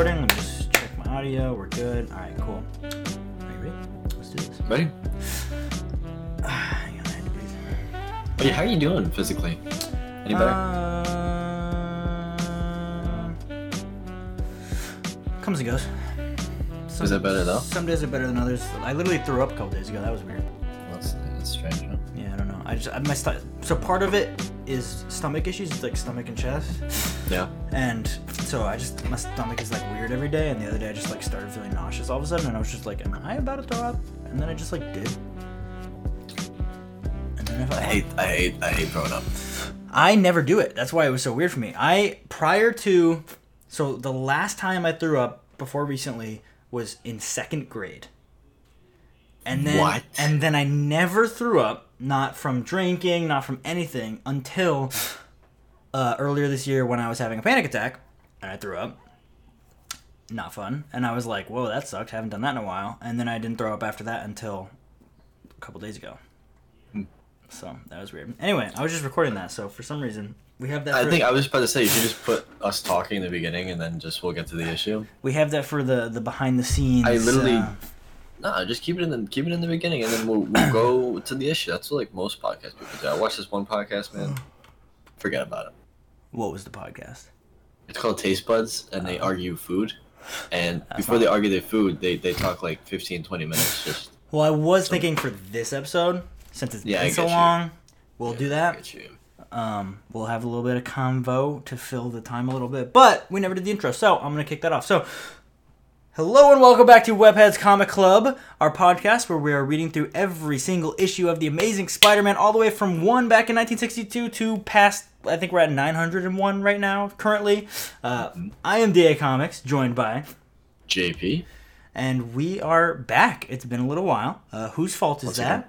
recording. Let me just check my audio. We're good. All right, cool. Are you ready? Let's do this. Ready? Hang on, I had to breathe. Yeah, how are you doing physically? Any better? Uh, comes and goes. Some, Is it better though? Some days are better than others. I literally threw up a couple days ago. That was weird. that's, that's strange. Huh? Yeah, I don't know. I just I- my so part of it is stomach issues. It's like stomach and chest, Yeah. and so I just my stomach is like weird every day. And the other day I just like started feeling nauseous all of a sudden, and I was just like, "Am I about to throw up?" And then I just like did. And then I, felt I hate, I hate, I hate throwing up. I never do it. That's why it was so weird for me. I prior to so the last time I threw up before recently was in second grade. And then What? and then I never threw up, not from drinking, not from anything until uh, earlier this year when I was having a panic attack and I threw up. Not fun. And I was like, "Whoa, that sucked. haven't done that in a while." And then I didn't throw up after that until a couple days ago. So that was weird. Anyway, I was just recording that, so for some reason we have that. I for- think I was about to say you should just put us talking in the beginning and then just we'll get to the issue. we have that for the the behind the scenes. I literally- uh, No, just keep it in the keep it in the beginning and then we'll, we'll go to the issue. That's what like most podcast people do. I watched this one podcast, man. Forget about it. what was the podcast? It's called Taste Buds and they argue food. And That's before not- they argue their food, they, they talk like 15, 20 minutes just Well, I was thinking for this episode, since it's Yeah, I been so get you. long, we'll do that. get you. Um, we'll have a little bit of convo to fill the time a little bit, but we never did the intro, so I'm gonna kick that off. So, hello and welcome back to Webheads Comic Club, our podcast where we are reading through every single issue of the Amazing Spider-Man, all the way from one back in 1962 to past. I think we're at 901 right now, currently. Uh, I am DA Comics, joined by, JP. and we are back. It's been a little while. Uh, whose fault is Once that?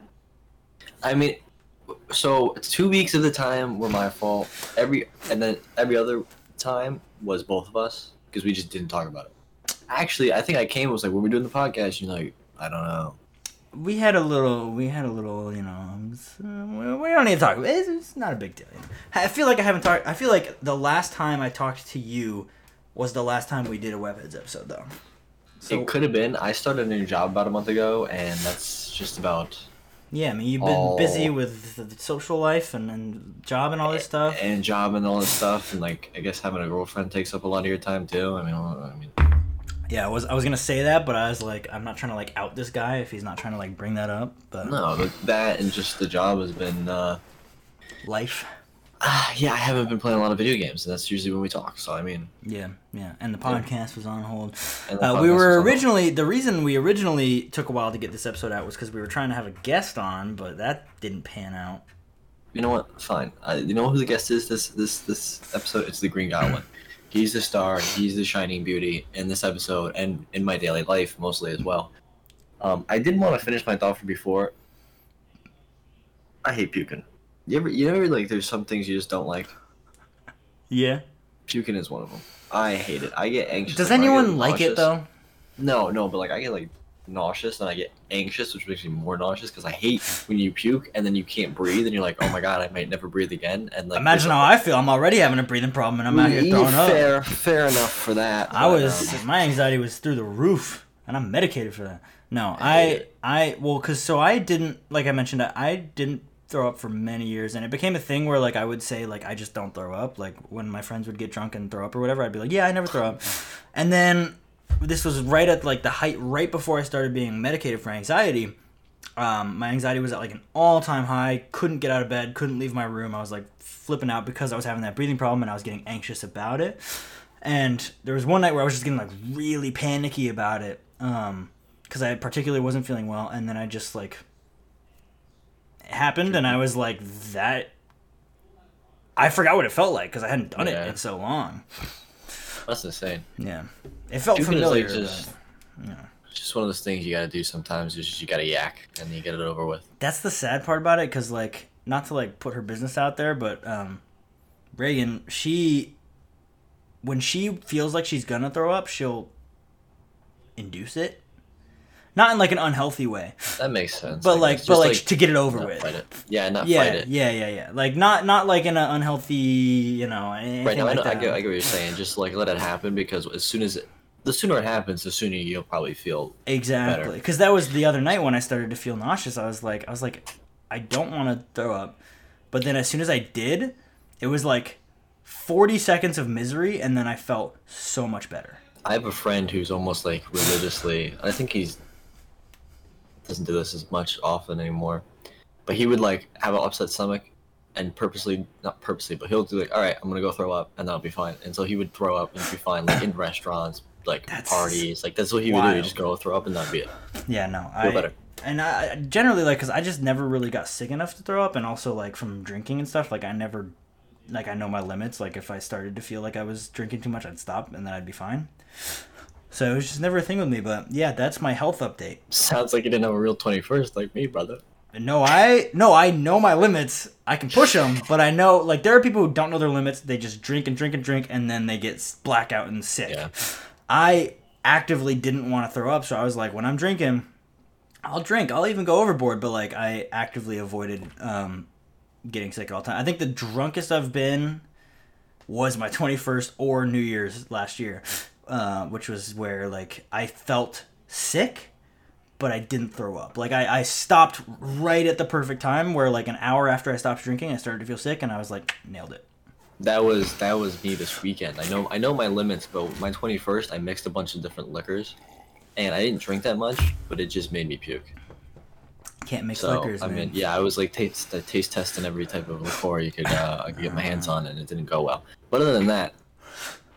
I mean, so two weeks of the time were my fault. Every and then every other time was both of us because we just didn't talk about it. Actually, I think I came and was like, "When we're doing the podcast," you're like, "I don't know." we had a little we had a little you know we we don't need to talk it's, it's not a big deal i feel like i haven't talked i feel like the last time i talked to you was the last time we did a webheads episode though so it could have been. I started a new job about a month ago, and that's just about yeah i mean you've been Oh. busy with the social life and, and job and all this stuff and job and all this stuff, and like I guess having a girlfriend takes up a lot of your time too. I mean, I mean, yeah i was i was gonna say that but i was like i'm not trying to like out this guy if he's not trying to like bring that up but no, but that and just the job has been. uh life ah, Yeah, I haven't been playing a lot of video games, and that's usually when we talk. So I mean, yeah yeah and the podcast was on hold and the Uh, we podcast were on- originally the reason we originally took a while to get this episode out was because we were trying to have a guest on, but that didn't pan out. You know what? Fine. Uh, you know who the guest is this this this episode? It's the Green Goblin. He's the star. He's the shining beauty in this episode, and in my daily life mostly as well. Um, I didn't want to finish my thought from before. I hate puking. You ever you ever like there's some things you just don't like. Yeah. Puking is one of them. I hate it. I get anxious. Does like, when I get anyone like it though? No, no, but like I get like nauseous and I get anxious, which makes me more nauseous because I hate when you puke and then you can't breathe and you're like, oh my god, I might never breathe again. And like Imagine how I feel. I'm already having a breathing problem, and I'm out here Mm, throwing up. Fair, fair enough for that. I but, was um, my anxiety was through the roof, and I'm medicated for that. No, I I. I well, cause so I didn't like I mentioned I I didn't throw up for many years, and it became a thing where like I would say like I just don't throw up. Like when my friends would get drunk and throw up or whatever, I'd be like, yeah, I never throw up. And then this was right at like the height, right before I started being medicated for anxiety. Um, my anxiety was at like an all-time high. Couldn't get out of bed. Couldn't leave my room. I was like flipping out because I was having that breathing problem and I was getting anxious about it. And there was one night where I was just getting like really panicky about it, um, because I particularly wasn't feeling well. And then I just like it happened, and I was like that. I forgot what it felt like because I hadn't done Yeah. it in so long. that's insane. Yeah, it felt is familiar. like just, but- just one of those things you gotta do sometimes. It's just you gotta yak and you get it over with. that's the sad part about it because like not to like put her business out there but um reagan she when she feels like she's gonna throw up she'll induce it not in like an unhealthy way That makes sense. but I like guess. but Just, like, to get it over with it. Yeah, not yeah fight it. yeah yeah yeah like not not like in an unhealthy you know Right now, like I, know, I, get, I get what you're saying. Just like let it happen because as soon as the sooner it happens, the sooner you'll probably feel. Exactly, because that was the other night when I started to feel nauseous. I was like, I was like, I don't want to throw up, but then as soon as I did, it was like forty seconds of misery, and then I felt so much better. I have a friend who's almost like religiously. I think he's doesn't do this as much often anymore, but he would like have an upset stomach, and purposely not purposely, but he'll do like, all right, I'm gonna go throw up, and that'll be fine. And so he would throw up and be fine, like in restaurants, like That's parties, like that's what he would do. He'd just go throw up and that'd be it. Yeah, no, I Feel I better. and I generally like because I just never really got sick enough to throw up, and also like from drinking and stuff. Like I never, like I know my limits. Like if I started to feel like I was drinking too much, I'd stop, and then I'd be fine. So it was just never a thing with me. But yeah, that's my health update. Sounds like you didn't have a real 21st like me, brother. No, I no, I know my limits. I can push them, but I know like there are people who don't know their limits. They just drink and drink and drink, and then they get blackout and sick. Yeah. I actively didn't want to throw up, so I was like, when I'm drinking, I'll drink. I'll even go overboard, but like I actively avoided um, getting sick all the time. I think the drunkest I've been was my 21st or New Year's last year, uh, which was where like I felt sick, but I didn't throw up. Like I, I stopped right at the perfect time where like an hour after I stopped drinking, I started to feel sick, and I was like, nailed it. That was that was me this weekend. I know I know my limits, but my 21st, I mixed a bunch of different liquors, and I didn't drink that much, but it just made me puke. Can't mix So liquors, I man. mean, yeah, I was like taste taste testing every type of liqueur you could uh, I could get my hands on, and it didn't go well. But other than that,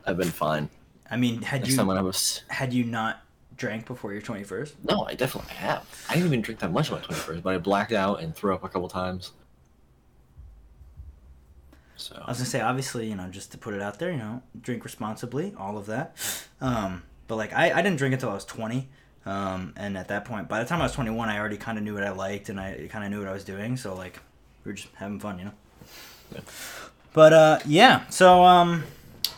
I've been fine. I mean, had Next you time when I was had you not drank before your 21st? no, I definitely have. I didn't even drink that much on my 21st, but I blacked out and threw up a couple times. So I was gonna say, obviously, you know, just to put it out there, you know, drink responsibly, all of that. Um, but like, I, I didn't drink until I was 20. Um, and at that point, by the time I was 21, I already kind of knew what I liked and I kind of knew what I was doing. So like, we were just having fun, you know. Yeah. But uh, yeah, so um,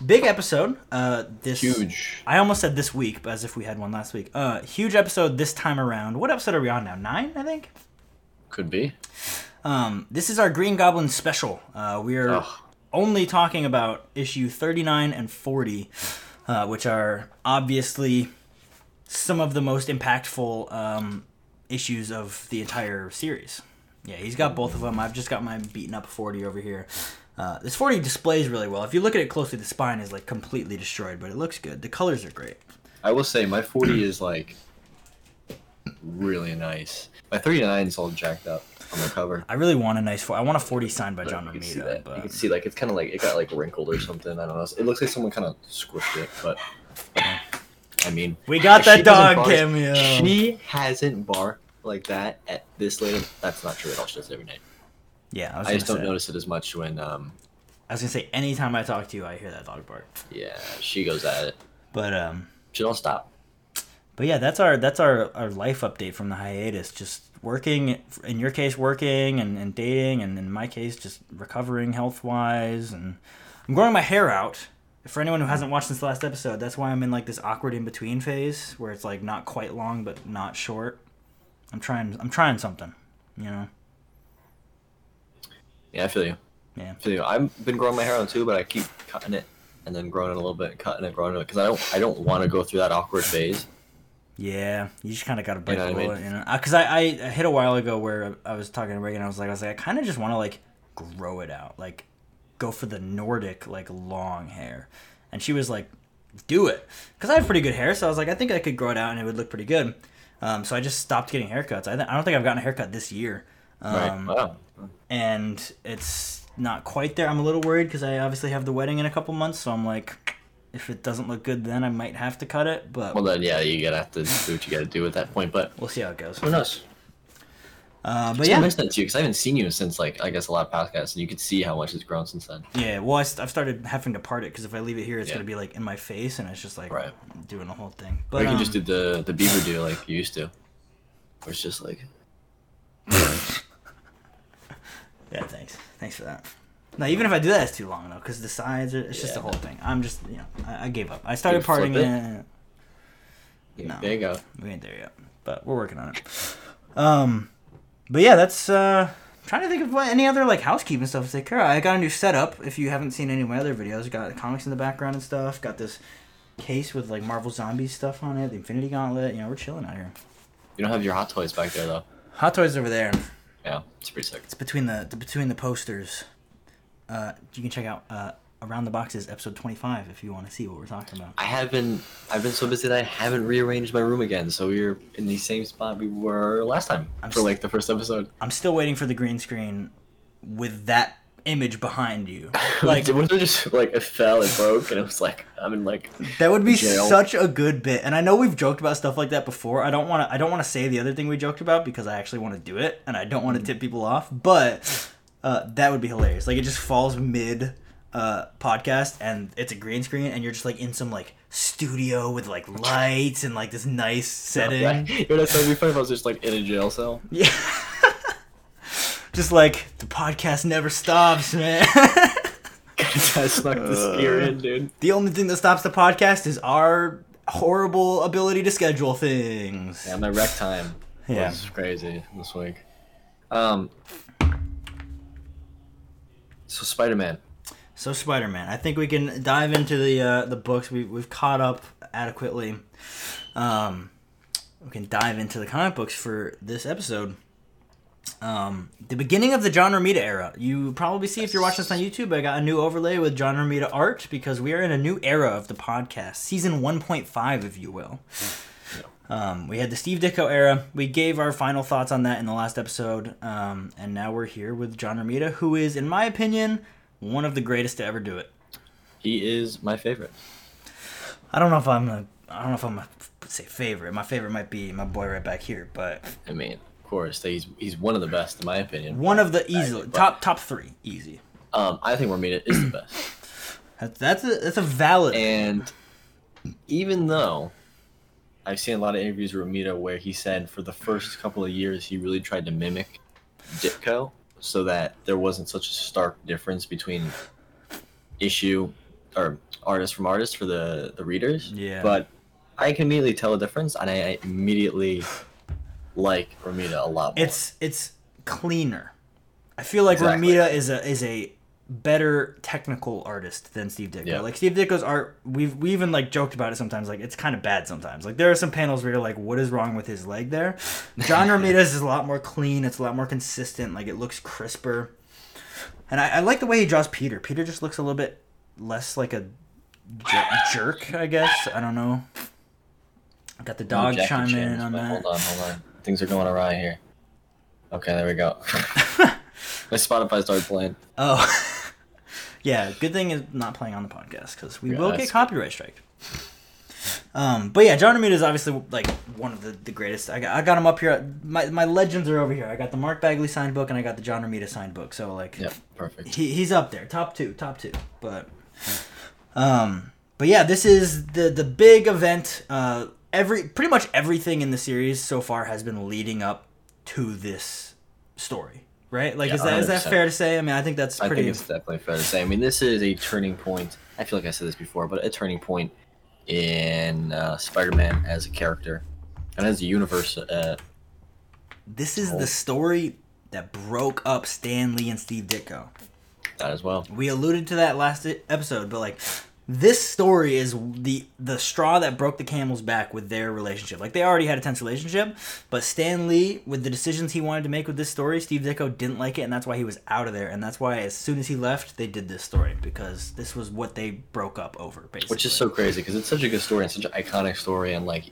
big episode. Uh, this huge. I almost said this week, but as if we had one last week. Uh, huge episode this time around. What episode are we on now? Nine, I think. Could be. Um, this is our Green Goblin special. Uh, we are Ugh. only talking about issue 39 and 40, uh, which are obviously some of the most impactful um, issues of the entire series. Yeah, he's got both of them. I've just got my beaten up 40 over here. Uh, this 40 displays really well. If you look at it closely, the spine is like completely destroyed, but it looks good. The colors are great. I will say my 40 is like really nice. My 39 is all jacked up on the cover. I really want a nice. fo- I want a 40 signed by But John you can see Romita, that. You can see like it's kind of like it got like wrinkled or something. I don't know. It looks like someone kind of squished it, but I mean, we got that dog bark- cameo. She hasn't barked like that at this late. That's not true at all. She does it every night. yeah, I was I just don't notice it as much when um I was gonna say anytime I talk to you, I hear that dog bark. yeah she goes at it. But um, She don't stop. but yeah, that's our that's our, our life update from the hiatus. Just working, in your case, working and, and dating, and in my case, just recovering health wise. And I'm growing my hair out. For anyone who hasn't watched this last episode, that's why I'm in like this awkward in between phase where it's like not quite long but not short. I'm trying. I'm trying something. You know. Yeah, I feel you. Yeah. I feel you. I've been growing my hair out too, but I keep cutting it and then growing it a little bit, and cutting it, growing it because I don't I don't want to go through that awkward phase. Yeah, you just kind of got to bite know the what I mean? bullet, you know. Because I, I, I hit a while ago where I was talking to Reagan. I was like, I was like, I kind of just want to like grow it out, like go for the Nordic like long hair. And she was like, do it, because I have pretty good hair. So I was like, I think I could grow it out and it would look pretty good. Um, so I just stopped getting haircuts. I, th- I don't think I've gotten a haircut this year. Um, right. Wow. and it's not quite there. I'm a little worried because I obviously have the wedding in a couple months. So I'm like, if it doesn't look good, then I might have to cut it. But Well then, yeah, you gotta have to do what you gotta do at that point. But we'll see how it goes. who knows? Uh, but But yeah, I mentioned that to you because I haven't seen you since like I guess a lot of podcasts, and you could see how much it's grown since then. Yeah, well, I st- I've started having to part it because if I leave it here, it's Yeah. gonna be like in my face, and it's just like Right. doing the whole thing. But But you can um, just do the the beaver do like you used to, where it's just like yeah, thanks, thanks for that. No, even if I do that, it's too long though, because the sides, are, it's just the whole thing. I'm just, you know, I, I gave up. I started You flip parting it? it. yeah, No. there you go. We ain't there yet, but we're working on it. Um, but yeah, that's uh, trying to think of what any other like housekeeping stuff to take care of. I got a new setup. If you haven't seen any of my other videos, got comics in the background and stuff. Got this case with like Marvel Zombies stuff on it, the Infinity Gauntlet. You know, we're chilling out here. You don't have your hot toys back there though. Hot Toys over there. Yeah, it's pretty sick. It's between the, the between the posters. Uh, you can check out uh, around the boxes episode twenty five if you want to see what we're talking about. I haven't. I've been so busy that I haven't rearranged my room again. So we're in the same spot we were last time I'm for s- like the first episode. I'm still waiting for the green screen with that image behind you. Like Like, was it just like it fell and broke, and it was like I'm in like that would be jail. such a good bit. And I know we've joked about stuff like that before. I don't want to I don't want to say the other thing we joked about because I actually want to do it and I don't want to tip people off, but uh, that would be hilarious. Like it just falls mid uh, podcast and it's a green screen and you're just like in some like studio with like lights and like this nice setting. You know, that'd be funny if I was just like in a jail cell. Yeah. just like the podcast never stops, man. I snuck the skier in, dude. the only thing that stops the podcast is our horrible ability to schedule things. Yeah, my rec time Yeah. was crazy this week. Um. So Spider Man. So Spider Man, I think we can dive into the uh, the books. We we've caught up adequately. Um, we can dive into the comic books for this episode. Um, the beginning of the John Romita era. You probably see if you're watching this on YouTube. I got a new overlay with John Romita art because we are in a new era of the podcast, season 1.5, if you will. Um, we had the Steve Ditko era. We gave our final thoughts on that in the last episode, um, and now we're here with John Romita, who is, in my opinion, one of the greatest to ever do it. He is my favorite. I don't know if I'm a, I don't know if I'm a say favorite. My favorite might be my boy right back here, but I mean, of course, he's he's one of the best in my opinion. one of the easy but- top top three, easy. Um, I think Romita is the best. That's that's a that's a valid. And even though I've seen a lot of interviews with Romita where he said for the first couple of years he really tried to mimic Ditko so that there wasn't such a stark difference between issue or artist from artist for the the readers. Yeah. But I can immediately tell a difference and I immediately like Romita a lot more. it's it's cleaner. I feel like Exactly. Romita is a is a better technical artist than Steve Ditko. Yeah. Like Steve Ditko's art, we've we even like joked about it sometimes. Like it's kind of bad sometimes. Like there are some panels where you're like, what is wrong with his leg there? John Romita's is a lot more clean. It's a lot more consistent. Like it looks crisper. And I, I like the way he draws Peter. Peter just looks a little bit less like a jer- jerk, I guess. I don't know. I Got the dog chiming in on that. Hold on, hold on. Things are going awry here. Okay, there we go. My Spotify started playing. Oh, yeah. Good thing is not playing on the podcast because we Yeah, will get copyright strike. Um, but yeah, John Romita is obviously like one of the, the greatest. I got, I got him up here. My my legends are over here. I got the Mark Bagley signed book and I got the John Romita signed book. So like, yeah, perfect. he, he's up there, top two, top two. But, um, but yeah, this is the the big event. Uh, every pretty much everything in the series so far has been leading up to this story, right? Like, Yeah, is that is that 100%. fair to say? I mean, I think that's pretty. I think it's definitely fair to say. I mean, this is a turning point. I feel like I said this before, but a turning point in uh, Spider-Man as a character and as a universe. Uh, This is Oh. the story that broke up Stan Lee and Steve Ditko. that as well. We alluded to that last episode, but like this story is the the straw that broke the camel's back with their relationship. Like they already had a tense relationship, but Stan Lee with the decisions he wanted to make with this story, Steve Ditko didn't like it and that's why he was out of there and that's why as soon as he left, they did this story because this was what they broke up over basically. Which is so crazy because it's such a good story and such an iconic story. And like,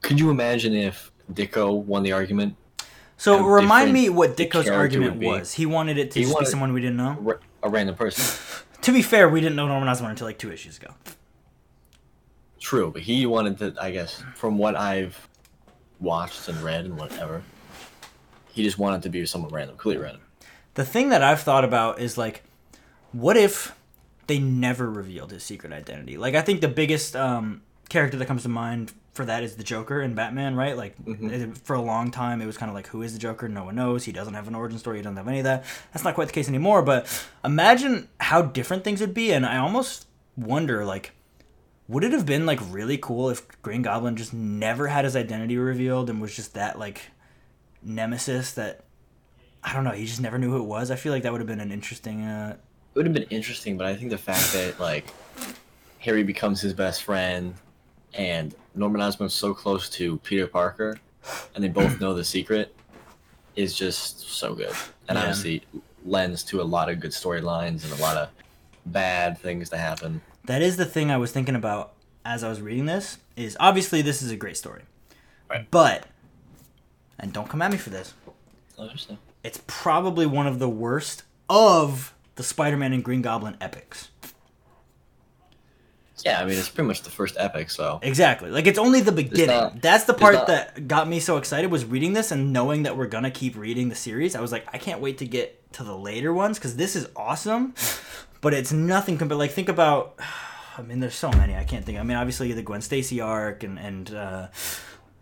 could you imagine if Ditko won the argument? So remind me what Ditko's argument was. He wanted it to He just be someone we didn't know. A random person. To be fair, we didn't know Norman Osborn until like two issues ago. True, but he wanted to. I guess from what I've watched and read and whatever, he just wanted to be someone random, completely random. The thing that I've thought about is like, what if they never revealed his secret identity? Like, I think the biggest um, character that comes to mind for that is the Joker in Batman, right? Like, it- for a long time, it was kind of like, who is the Joker? No one knows. He doesn't have an origin story. He doesn't have any of that. That's not quite the case anymore. But imagine how different things would be, and I almost wonder like. Would it have been like really cool if Green Goblin just never had his identity revealed and was just that like nemesis that I don't know. He just never knew who it was. I feel like that would have been an interesting. Uh, It would have been interesting, but I think the fact that like Harry becomes his best friend, and Norman Osborn's so close to Peter Parker, and they both know the secret, is just so good. And Yeah. obviously lends to a lot of good storylines and a lot of bad things to happen. That is the thing I was thinking about as I was reading this. Is obviously this is a great story, Right. but and don't come at me for this. It's probably one of the worst of the Spider-Man and Green Goblin epics. Yeah, I mean it's pretty much the first epic, so Exactly. Like it's only the beginning. not- That's the part not- that got me so excited was reading this and knowing that we're gonna keep reading the series. I was like, I can't wait to get to the later ones because this is awesome. But it's nothing compared. Like think about. I mean, there's so many. I can't think. I mean, obviously the Gwen Stacy arc and and uh,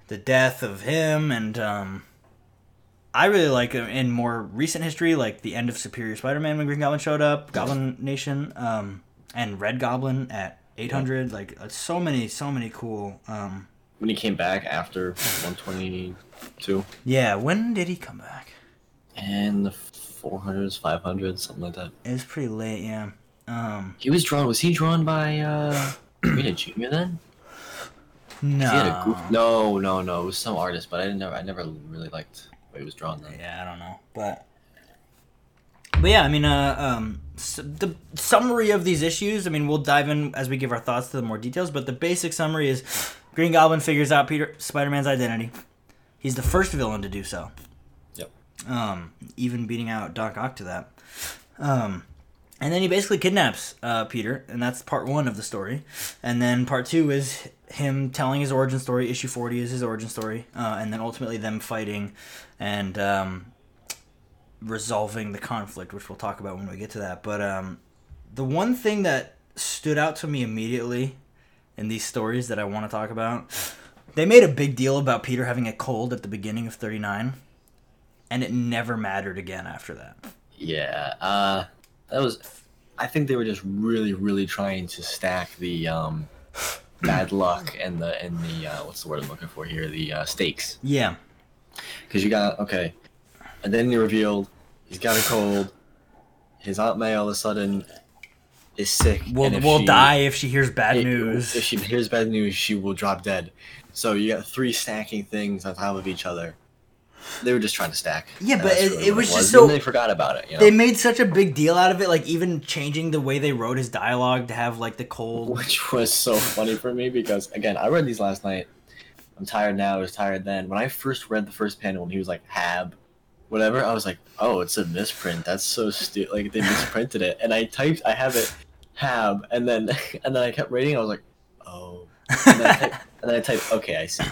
the death of him and. Um, I really like in more recent history, like the end of Superior Spider-Man when Green Goblin showed up, Goblin Nation, um, and Red Goblin at 800. Like uh, so many, so many cool. Um, when he came back after 122 yeah, when did he come back? and the 400s, 500s, something like that. It was pretty late, yeah. Um, He was drawn. Was he drawn by uh, Romita Jr. then? no, He had a goof. No, no, no. It was some artist, but I didn't never. I never really liked the way he was drawn then. yeah, I don't know, but but yeah, I mean, uh, um, s the summary of these issues. I mean, we'll dive in as we give our thoughts to the more details, but the basic summary is: Green Goblin figures out Peter Spider-Man's identity. He's the first villain to do so. Yep. Um, even beating out Doc Ock to that. Um, and then he basically kidnaps uh, Peter, and that's part one of the story. And then part two is him telling his origin story. Issue forty is his origin story, uh, and then ultimately them fighting and um, resolving the conflict, which we'll talk about when we get to that. But um, the one thing that stood out to me immediately in these stories that I want to talk about, they made a big deal about Peter having a cold at the beginning of thirty nine, and it never mattered again after that. Yeah. Uh, that was. I think they were just really, really trying to stack the um, bad luck and the and the uh, what's the word I'm looking for here? The uh, stakes. Yeah. Because you got okay, and then they revealed he's got a cold. His aunt May all of a sudden is sick. Will and will she- die if she hears bad it- news. If she hears bad news, she will drop dead. So you got three stacking things on top of each other. They were just trying to stack. Yeah, And but it- really it what was just And so- they forgot about it. You know? they made such a big deal out of it, like even changing the way they wrote his dialogue to have like the cold. which was so funny for me because again, I read these last night. I'm tired now. I was tired then. When I first read the first panel and he was like Hab, whatever, I was like, oh, it's a misprint. That's so stupid. Like they misprinted it, and I typed, I have it, Hab, and then and then I kept reading. I was like, oh, and then I typed, and then I typed okay, I see.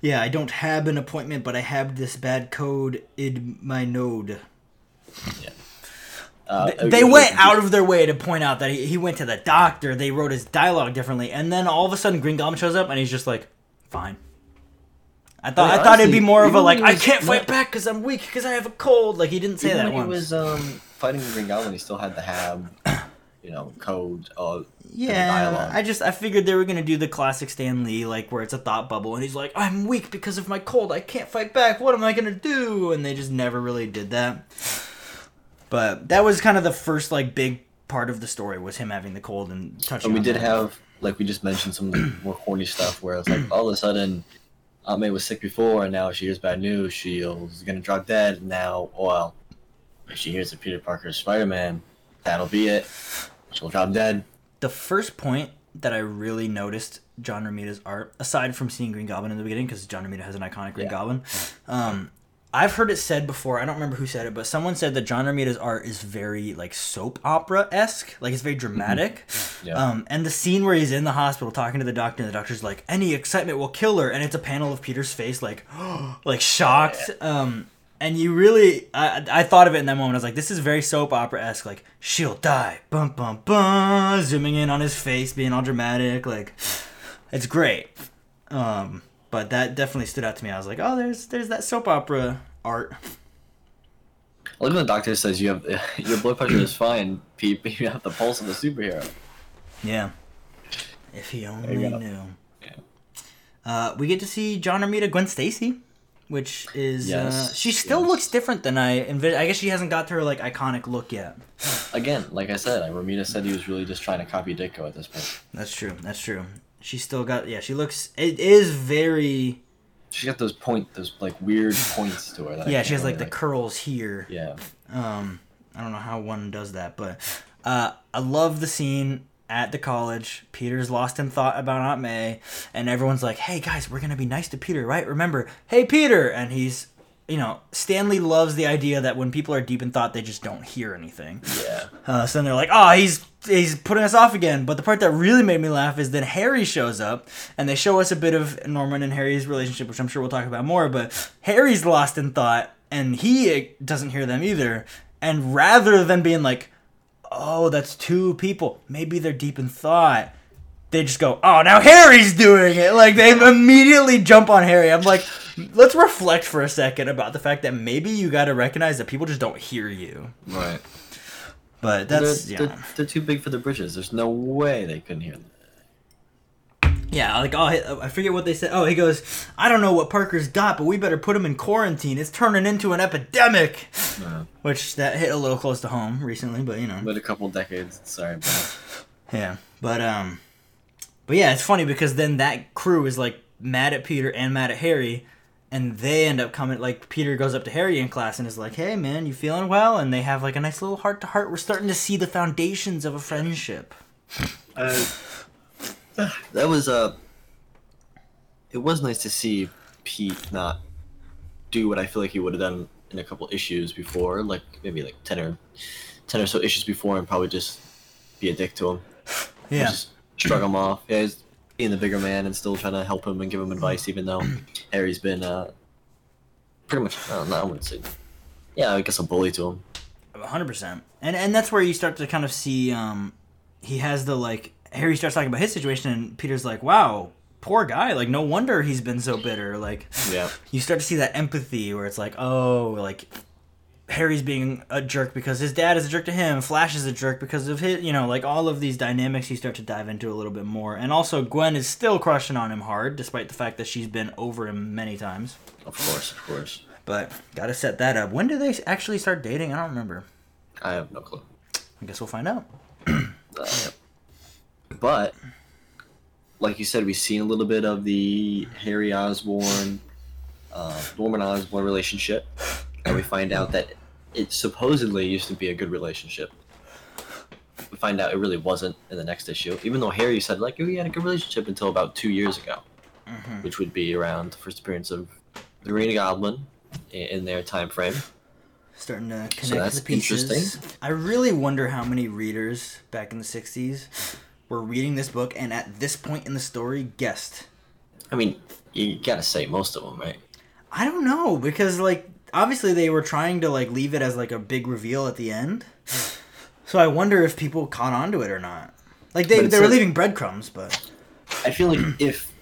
Yeah, I don't have an appointment, but I have this bad code in my node. Uh, they went out of their way to point out that he, he went to the doctor. They wrote his dialogue differently, and then all of a sudden, Green Goblin shows up, and he's just like, "Fine." I thought Well, I thought it'd be more of a like, "I can't fight not- back because I'm weak because I have a cold." Like he didn't say Even that when once. he was um, fighting Green Goblin, he still had the Hab, you know, code. Uh, Yeah, dialogue. I just I figured they were gonna do the classic Stan Lee, like where it's a thought bubble, and he's like, "I'm weak because of my cold. I can't fight back. What am I gonna do?" And they just never really did that. But that was kind of the first like big part of the story was him having the cold and touching. And we did that. have, like we just mentioned, some more corny stuff where it's like all of a sudden, Aunt May was sick before, and now she hears bad news. She's gonna drop dead. And now, well, if she hears that Peter Parker's Spider Man, that'll be it. She'll drop dead. the first point that I really noticed John Romita's art, aside from seeing Green Goblin in the beginning, because John Romita has an iconic Green Yeah. Goblin, um, I've heard it said before. I don't remember who said it, but someone said that John Romita's art is very like soap opera esque, like it's very dramatic. Yeah. Um, and the scene where he's in the hospital talking to the doctor, and the doctor's like, "Any excitement will kill her," and it's a panel of Peter's face, like, like shocked. Um, and you really, I, I thought of it in that moment. I was like, "This is very soap opera esque. Like, she'll die." Bum bum bum. Zooming in on his face, being all dramatic. Like, it's great. Um, but that definitely stood out to me. I was like, "Oh, there's there's that soap opera art." I love when the doctor says you have your blood pressure is fine, Pete, but you have the pulse of a superhero. Yeah. If he only knew. Yeah. Uh, we get to see John Romita, Gwen Stacy, which is uh, she still yes. looks different than I envisioned. I guess she hasn't got to her like iconic look yet. Again, like I said, Romita said he was really just trying to copy Ditko at this point. That's true. That's true. She still got yeah. She looks. It is very She's got those point, those like weird points to her. Yeah. She has like really, the curls here. yeah. Um, I don't know how one does that, but uh, I love the scene at the college. Peter's lost in thought about Aunt May, and everyone's like, "Hey guys, we're gonna be nice to Peter, right? Remember, hey Peter!" And he's, you know, Stan Lee loves the idea that when people are deep in thought, they just don't hear anything. Yeah. Uh, so then they're like, "Oh, he's he's putting us off again." But the part that really made me laugh is then Harry shows up, and they show us a bit of Norman and Harry's relationship, which I'm sure we'll talk about more. But Harry's lost in thought, and he uh, doesn't hear them either. And rather than being like, "Oh, that's two people," maybe they're deep in thought. They just go, "Oh, now Harry's doing it!" Like they immediately jump on Harry. I'm like, let's reflect for a second about the fact that maybe you got to recognize that people just don't hear you. Right. But They're, that's yeah. they're, they're too big for the bridges. There's no way they couldn't hear them. Yeah, like oh, I forget what they said. Oh, he goes, I don't know what Parker's got, but we better put him in quarantine. It's turning into an epidemic. Which that hit a little close to home recently, but you know, but a couple decades. Sorry, but yeah. But um, but yeah, it's funny because then that crew is like mad at Peter and mad at Harry, and they end up coming. Like Peter goes up to Harry in class and is like, "Hey, man, you feeling well?" And they have like a nice little heart to heart. We're starting to see the foundations of a friendship. uh, that was uh It was nice to see Pete not do what I feel like he would have done in a couple issues before, like maybe like ten or ten or so issues before, and probably just be a dick to him. Yeah. Just shrug him off. Yeah, he's being the bigger man and still trying to help him and give him advice, even though Harry's been uh, pretty much. I, don't know, I wouldn't say. Yeah, I guess a bully to him. hundred percent. And and that's where you start to kind of see um he has the like Harry starts talking about his situation and Peter's like, Wow, poor guy, like no wonder he's been so bitter. Like Yeah. you start to see that empathy where it's like, oh, like Harry's being a jerk because his dad is a jerk to him, Flash is a jerk because of his you know, like all of these dynamics you start to dive into a little bit more. And also Gwen is still crushing on him hard, despite the fact that she's been over him many times. Of course, of course. But gotta set that up. When do they actually start dating? I don't remember. I have no clue. I guess we'll find out. Uh, but like you said, we've seen a little bit of the Harry Osborn, uh, Norman Osborn relationship, and we find out that it supposedly used to be a good relationship. We find out it really wasn't in the next issue, even though Harry said like we had a good relationship until about two years ago, Mhm. which would be around the first appearance of the Green Goblin in their time frame. starting to connect that's the pieces. interesting. I really wonder how many readers back in the '60s were reading this book and at this point in the story guessed. I mean, you gotta say most of them, right? I don't know because like obviously they were trying to like leave it as like a big reveal at the end. So I wonder if people caught on to it or not. Like they they were says- leaving breadcrumbs, but I feel like if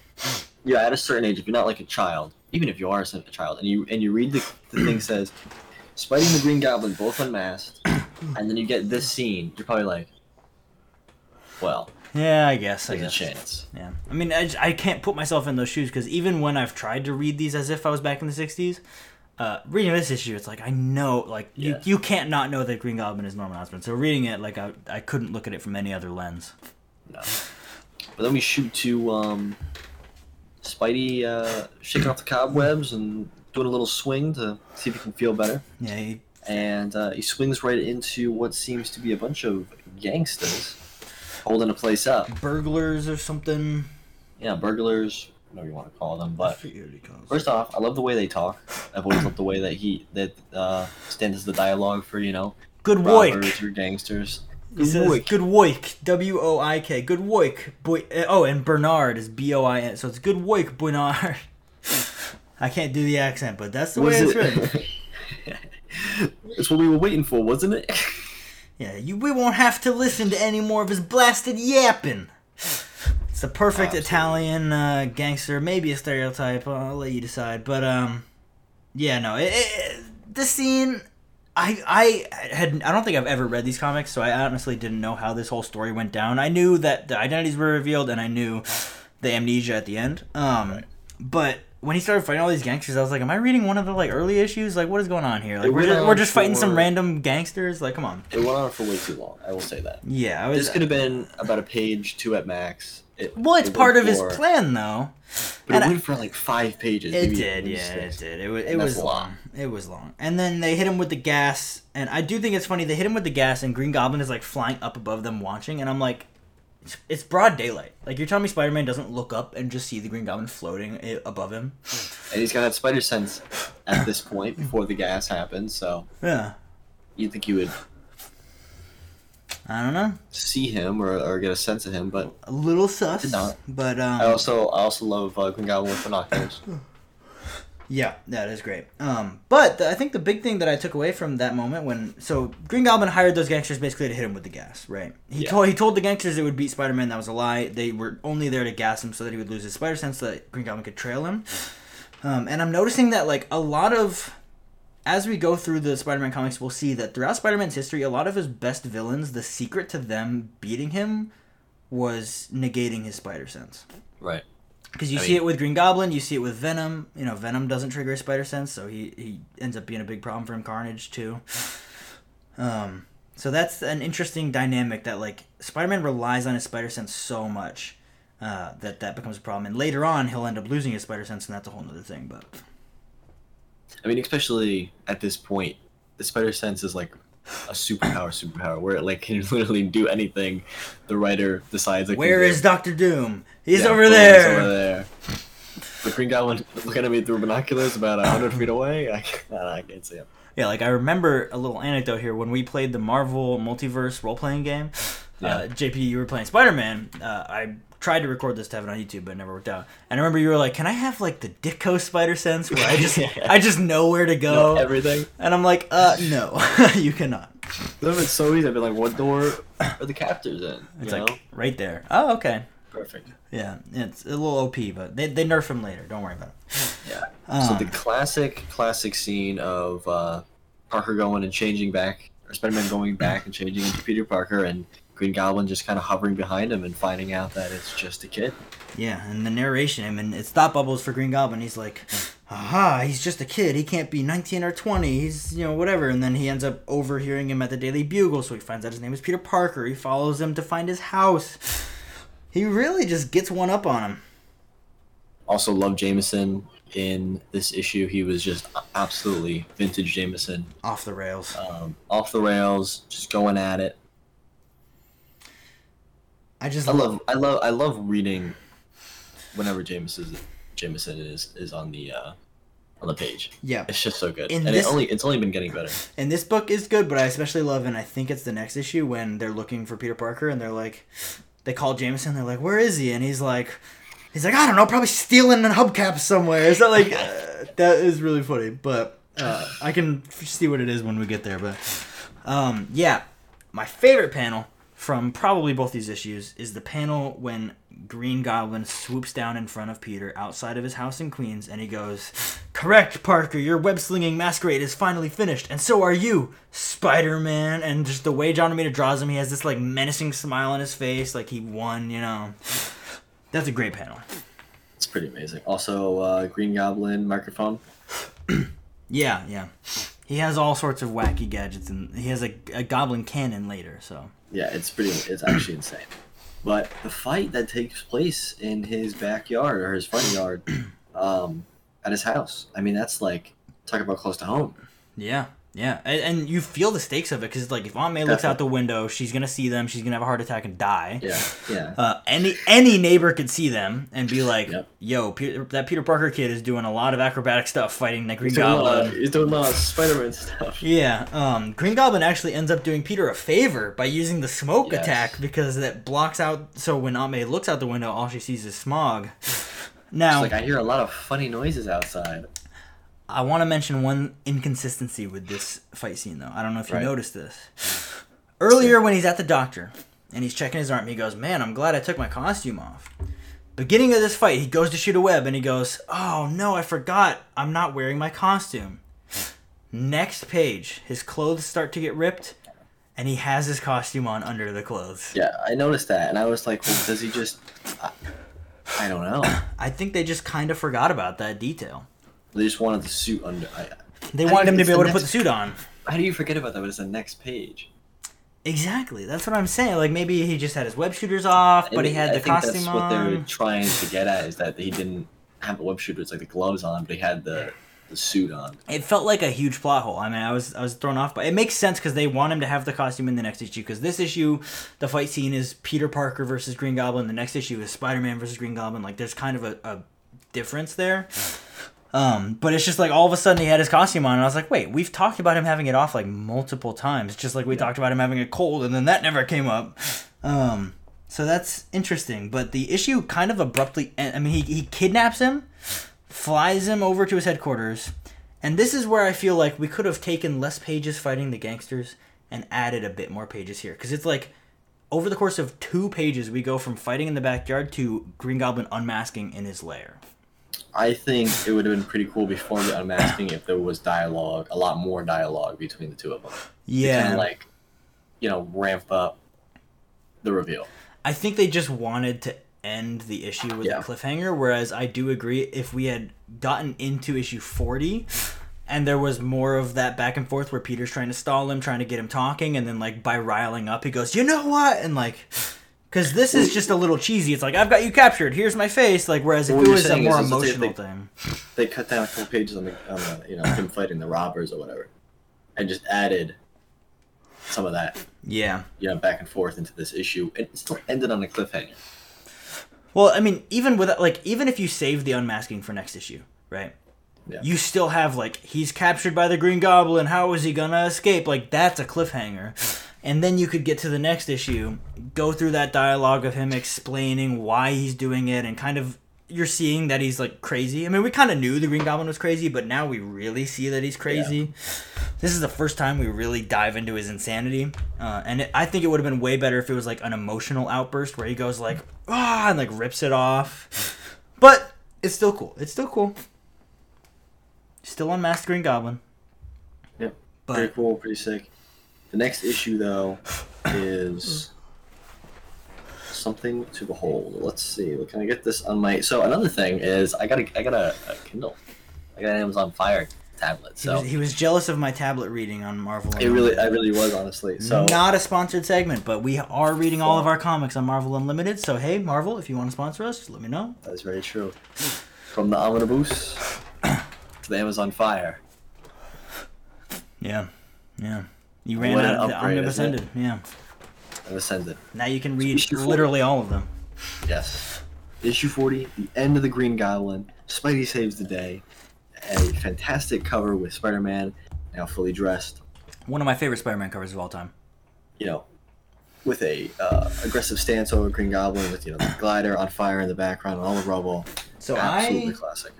you're at a certain age, if you're not like a child, even if you are a child, and you and you read the, the thing says, Spidey and the Green Goblin both unmasked, and then you get this scene, you're probably like, well, yeah, I guess I there's a chance. Yeah, I mean, I, I can't put myself in those shoes because even when I've tried to read these as if I was back in the '60s, uh, reading this issue, it's like I know, like you, Yeah. you can't not know that Green Goblin is Norman Osborn. So reading it, like I, I couldn't look at it from any other lens. No. But then we shoot to um, Spidey uh, shaking off the cobwebs and doing a little swing to see if he can feel better. Yeah, he, and uh, he swings right into what seems to be a bunch of gangsters holding a place up. burglars or something. Yeah, burglars, whatever you want to call them. But forget what he calls it. first off, I love the way they talk. I've always loved the way that he that uh, stands as the dialogue for you know good robbers woik. or gangsters. He says woik. good woik. W o i k. Good woik. Boy. uh, Oh, and Bernard is B o i n. So it's good woik, Bernard. I can't do the accent, but that's the way it's written. It's what we were waiting for, wasn't it? Yeah, you, we won't have to listen to any more of his blasted yapping. It's the perfect Absolutely. Italian uh, gangster, maybe a stereotype. I'll let you decide. But um, yeah, no, it, it, the scene. I I had I don't think I've ever read these comics, so I honestly didn't know how this whole story went down. I knew that the identities were revealed, and I knew the amnesia at the end. Um, Right. but when he started fighting all these gangsters, I was like, "Am I reading one of the like early issues? Like, what is going on here? Like, we're just, we're just fighting some random gangsters. Like, come on." It went on for way too long. I will say that. Yeah, I was. This could have been about a page, two at max. It, well, it's it part went of his plan, though. But and it I- went for like five pages. It maybe- did, maybe yeah, it did. It was, it was a long. It was long. And then they hit him with the gas, and I do think it's funny. They hit him with the gas, and Green Goblin is like flying up above them, watching, and I'm like, it's, it's broad daylight. Like you're telling me Spider-Man doesn't look up and just see the Green Goblin floating above him? And he's got that spider sense at this point before the gas happens, so Yeah, you'd think you would I don't know. see him or, or get a sense of him. But A little sus, Did not. but um, I also I also love uh, Green Goblin with binoculars. Yeah, that is great. Um, but the, I think the big thing that I took away from that moment when so Green Goblin hired those gangsters basically to hit him with the gas, right? He Yeah. told he told the gangsters it would beat Spider Man. That was a lie. They were only there to gas him so that he would lose his spider sense, so that Green Goblin could trail him. Um, and I'm noticing that like a lot of as we go through the Spider-Man comics, we'll see that throughout Spider-Man's history, a lot of his best villains, the secret to them beating him was negating his spider sense. right. Because you I see mean- it with Green Goblin, you see it with Venom. You know, Venom doesn't trigger his spider sense, so he, he ends up being a big problem for him. Carnage too. Um, so that's an interesting dynamic that like Spider-Man relies on his spider sense so much uh, that that becomes a problem. And later on, he'll end up losing his spider sense, and that's a whole other thing. But I mean, especially at this point, the spider sense is like a superpower, superpower where it like can literally do anything. The writer decides like where is do. Doctor Doom? He's Yeah, over there. Over there. The Green Goblin looking at me through binoculars about hundred feet away. I, I can't see him. Yeah, like I remember a little anecdote here when we played the Marvel Multiverse role playing game. Uh, JP, you were playing Spider Man. Uh, I tried to record this to have it on YouTube, but it never worked out. And I remember you were like, "Can I have like the Ditko Spider Sense where I just Yeah. I just know where to go?" know everything. and I'm like, "Uh, no, you cannot." That would so easy. I'd be like, what door are the captors in? It's You like know? right there. Oh, okay. Perfect. Yeah, it's a little OP, but they they nerf him later. Don't worry about it. Yeah. so Um, the classic, classic scene of uh, Parker going and changing back, or Spider-Man going back and changing into Peter Parker, and Green Goblin just kind of hovering behind him and finding out that it's just a kid. Yeah, and the narration, I mean, it's thought bubbles for Green Goblin. He's like, aha, he's just a kid. He can't be 19 or 20. He's, you know, whatever. And then he ends up overhearing him at the Daily Bugle, so he finds out his name is Peter Parker. He follows him to find his house. He really just gets one up on him. Also, love Jameson in this issue. He was just absolutely vintage Jameson, Off the rails. um, off the rails, just going at it. I just I love, I love, I love reading whenever Jameson Jameson is is on the uh, on the page. Yeah. It's just so good, In and this- it only it's only been getting better. And this book is good, but I especially love, and I think it's the next issue when they're looking for Peter Parker and they're like, they call Jameson. They're like, "Where is he?" And he's like, he's like, "I don't know, probably stealing a hubcap somewhere." So like, uh, that is really funny. But uh, I can see what it is when we get there. But um, yeah, my favorite panel from probably both these issues is the panel when Green Goblin swoops down in front of Peter outside of his house in Queens and he goes, Correct, Parker, your web slinging masquerade is finally finished, and so are you, Spider Man. And just the way John Romita draws him, he has this like menacing smile on his face, like he won, you know. That's a great panel. It's pretty amazing. Also, uh, Green Goblin microphone. Yeah, yeah. He has all sorts of wacky gadgets, and he has a, a goblin cannon later, so. Yeah, it's pretty. It's actually insane. But the fight that takes place in his backyard or his front yard, um, at his house. I mean, that's like talk about close to home. Yeah, yeah, and, and you feel the stakes of it because like if Aunt May looks out the window, she's gonna see them. She's gonna have a heart attack and die. Yeah, yeah. Uh, any any neighbor could see them and be like, Yep. "Yo, Peter, that Peter Parker kid is doing a lot of acrobatic stuff fighting the Green He's doing, a lot, Goblin." he's doing a lot of Spider-Man stuff. Yeah, um, Green Goblin actually ends up doing Peter a favor by using the smoke Yes. attack because that blocks out. So when Aunt May looks out the window, all she sees is smog. Now, It's like I hear a lot of funny noises outside. I want to mention one inconsistency with this fight scene, though. I don't know if you Right. noticed this. Earlier, when he's at the doctor and he's checking his arm, he goes, "Man, I'm glad I took my costume off." Beginning of this fight, he goes to shoot a web and he goes, "Oh no, I forgot. I'm not wearing my costume." Next page, his clothes start to get ripped, and he has his costume on under the clothes. Yeah, I noticed that, and I was like, well, does he just? I, I don't know. I think they just kind of forgot about that detail. They just wanted the suit under. I, They I wanted him to be able to put the suit on. how do you forget about that? But it's the next page. Exactly. That's what I'm saying. Like maybe he just had his web shooters off, but he had I the think costume that's what they were trying to get at is that he didn't have the web shooters like the gloves on, but he had the the suit on. It felt like a huge plot hole. I mean, I was I was thrown off, but it makes sense because they want him to have the costume in the next issue. Because this issue, the fight scene is Peter Parker versus Green Goblin. The next issue is Spider Man versus Green Goblin. Like, there's kind of a, a difference there. Um, but it's just like all of a sudden he had his costume on, and I was like, wait, we've talked about him having it off like multiple times, just like we talked about him having a cold, and then that never came up. Um, so that's interesting. But the issue kind of abruptly, I mean, he, he kidnaps him, flies him over to his headquarters, and this is where I feel like we could have taken less pages fighting the gangsters and added a bit more pages here. Because it's like, over the course of two pages, we go from fighting in the backyard to Green Goblin unmasking in his lair. I think it would have been pretty cool before the unmasking if there was dialogue, a lot more dialogue between the two of them. Yeah. kind of like, you know, ramp up the reveal. I think they just wanted to end the issue with Yeah. a cliffhanger, whereas I do agree if we had gotten into issue 40 and there was more of that back and forth where Peter's trying to stall him, trying to get him talking, and then, like, by riling up, he goes, You know what? And, like, because this is just a little cheesy. It's like, I've got you captured. Here's my face. Like, whereas if it was a more is emotional they- thing. They cut down a couple pages on the, on the you know, him fighting the robbers or whatever, and just added some of that, Yeah. you know, back and forth into this issue, and it still ended on a cliffhanger. Well, I mean, even with like, even if you save the unmasking for next issue, right? Yeah. You still have like he's captured by the Green Goblin. How is he gonna escape? Like that's a cliffhanger, and then you could get to the next issue, go through that dialogue of him explaining why he's doing it, and kind of you're seeing that he's like crazy. I mean, we kind of knew the Green Goblin was crazy, but now we really see that he's crazy. This is the first time we really dive into his insanity, uh, and it, I think it would have been way better if it was like an emotional outburst where he goes like ah and like rips it off. But it's still cool. It's still cool. Still unmasked Green Goblin. Yep. pretty cool, pretty sick. The next issue, though, is something to behold. Let's see. Can I get this on my? So another thing is, I got a, I got a, a uh, Kindle. I got an Amazon Fire tablet. he, So was, he was jealous of my tablet reading on Marvel. it really, I really was honestly. So not a sponsored segment, but we are reading all of our comics on Marvel Unlimited. So hey, Marvel, if you want to sponsor us, just let me know. that is very true. From the Omnibus to the Amazon Fire. Yeah, yeah. You ran out. The upgrade, omnibus ended. Yeah. and Ascended. Now you can read issue literally all of them. Yes. Issue 40, the end of the Green Goblin. Spidey saves the day. A fantastic cover with Spider Man now fully dressed. One of my favorite Spider-Man covers of all time. you know, with a uh, aggressive stance over Green Goblin with you know the glider on fire in the background and all the rubble. So Absolutely I classic.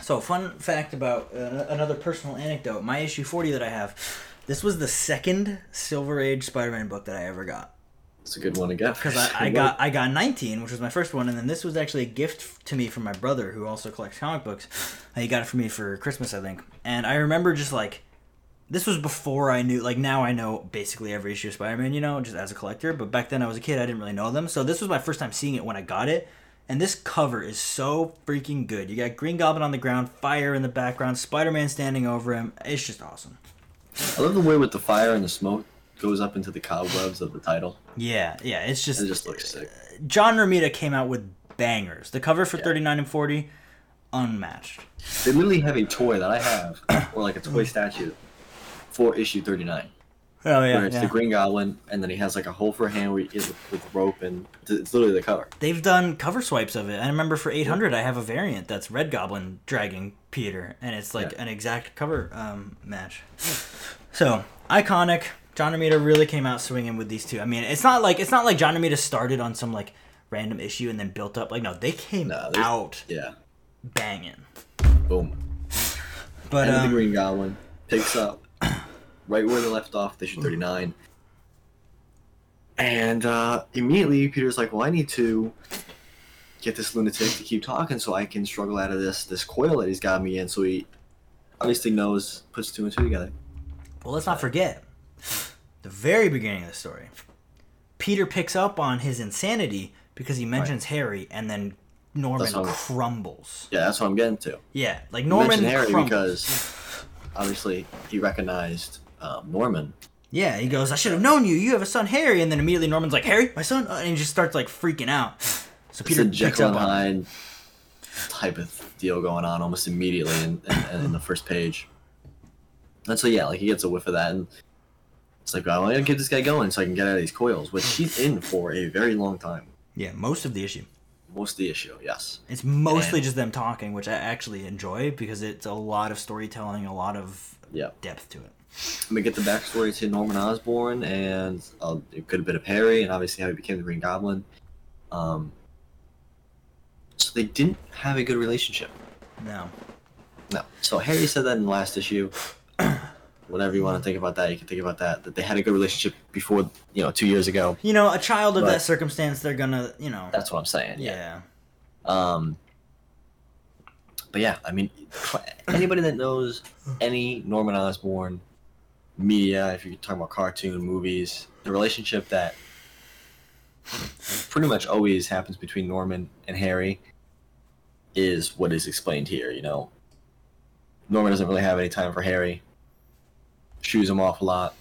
So, fun fact about uh, another personal anecdote. My issue 40 that I have, this was the second Silver Age Spider-Man book that I ever got. It's a good one to get. Because I, I got I got 19, which was my first one, and then this was actually a gift to me from my brother, who also collects comic books. He got it for me for Christmas, I think. And I remember just like, this was before I knew, like now I know basically every issue of Spider-Man, you know, just as a collector. But back then I was a kid, I didn't really know them. So this was my first time seeing it when I got it. And this cover is so freaking good. You got Green Goblin on the ground, fire in the background, Spider-Man standing over him. It's just awesome. I love the way with the fire and the smoke goes up into the cobwebs of the title. Yeah, yeah, it's just It just looks sick. Uh, John Romita came out with bangers. The cover for Yeah. 39 and 40, unmatched. They literally have a toy that I have, or like a toy mm. statue, for issue thirty nine. Oh yeah, where it's the Green Goblin, and then he has like a hole for a hand where he is with, with rope, and it's literally the cover. They've done cover swipes of it. I remember for 800, I have a variant that's Red Goblin dragging Peter, and it's like Yeah. an exact cover um, match. So iconic. John Romita really came out swinging with these two. I mean, it's not like it's not like John Romita started on some like random issue and then built up. Like no, they came No, there's- out Yeah, banging. boom. But and the um, Green Goblin picks up right where they left off, issue 39. And uh, immediately Peter's like, well, I need to get this lunatic to keep talking so I can struggle out of this this coil that he's got me in. So he obviously knows, puts two and two together. Well, let's not forget the very beginning of the story. Peter picks up on his insanity because he mentions Harry and then Norman That's what I'm- crumbles. Yeah, that's what I'm getting to. Yeah, like Norman mentioned Harry crumbles. because obviously he recognized um, Norman. Yeah, he goes, I should have known you. You have a son, Harry. And then immediately Norman's like, Harry, my son? Uh, And he just starts like freaking out. So It's Peter a picks Jekyll up and. Hyde type of deal going on almost immediately in, in, in the first page. And so yeah, like he gets a whiff of that, and it's like, I want to get this guy going so I can get out of these coils, which he's in for a very long time. Yeah, most of the issue. Most of the issue, yes. It's mostly And- just them talking, which I actually enjoy because it's a lot of storytelling, a lot of Yeah. depth to it. We get the backstory to Norman Osborn and uh, a good bit of Harry, and obviously how he became the Green Goblin. Um, so they didn't have a good relationship. No. No. So Harry said that in the last issue. Whatever you want to think about that, you can think about that. That they had a good relationship before, you know, two years ago. You know, a child of But- that circumstance, they're gonna, you know. That's what I'm saying. yeah. Um. But yeah, I mean, anybody that knows any Norman Osborn media, if you're talking about cartoon movies, the relationship that pretty much always happens between Norman and Harry is what is explained here. You know, Norman doesn't really have any time for Harry. Shoes him off a lot.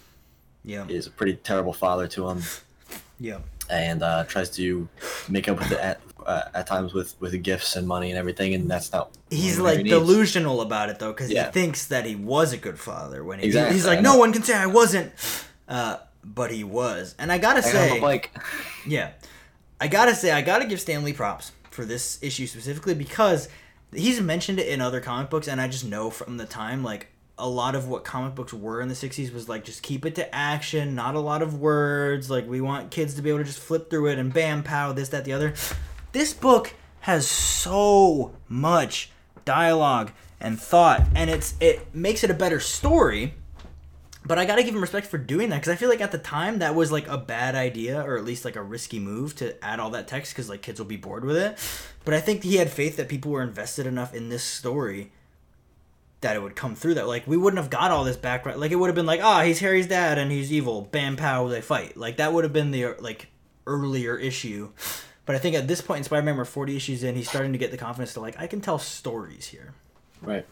Yeah. Is a pretty terrible father to him Yeah. and uh, tries to make up with it at, uh, at times with with gifts and money and everything, and that's not. He's like needs. delusional about it though, because Yeah. he thinks that he was a good father when he, Exactly, he's like, no one can say I wasn't, uh, but he was. And I gotta I say, a bike. Yeah. I gotta say, I gotta give Stan Lee props for this issue specifically because he's mentioned it in other comic books, and I just know from the time, like, a lot of what comic books were in the 60s was like, just keep it to action, not a lot of words. Like, we want kids to be able to just flip through it and bam, pow, this, that, the other. This book has so much dialogue and thought, and it's it makes it a better story. But I gotta give him respect for doing that because I feel like at the time that was like a bad idea or at least like a risky move to add all that text because like kids will be bored with it. But I think he had faith that people were invested enough in this story that it would come through that like we wouldn't have got all this background like it would have been like ah he's Harry's dad and he's evil bam pow they fight like that would have been the like earlier issue. But I think at this point in Spider-Man, we're 40 issues in, he's starting to get the confidence to like I can tell stories here. Right.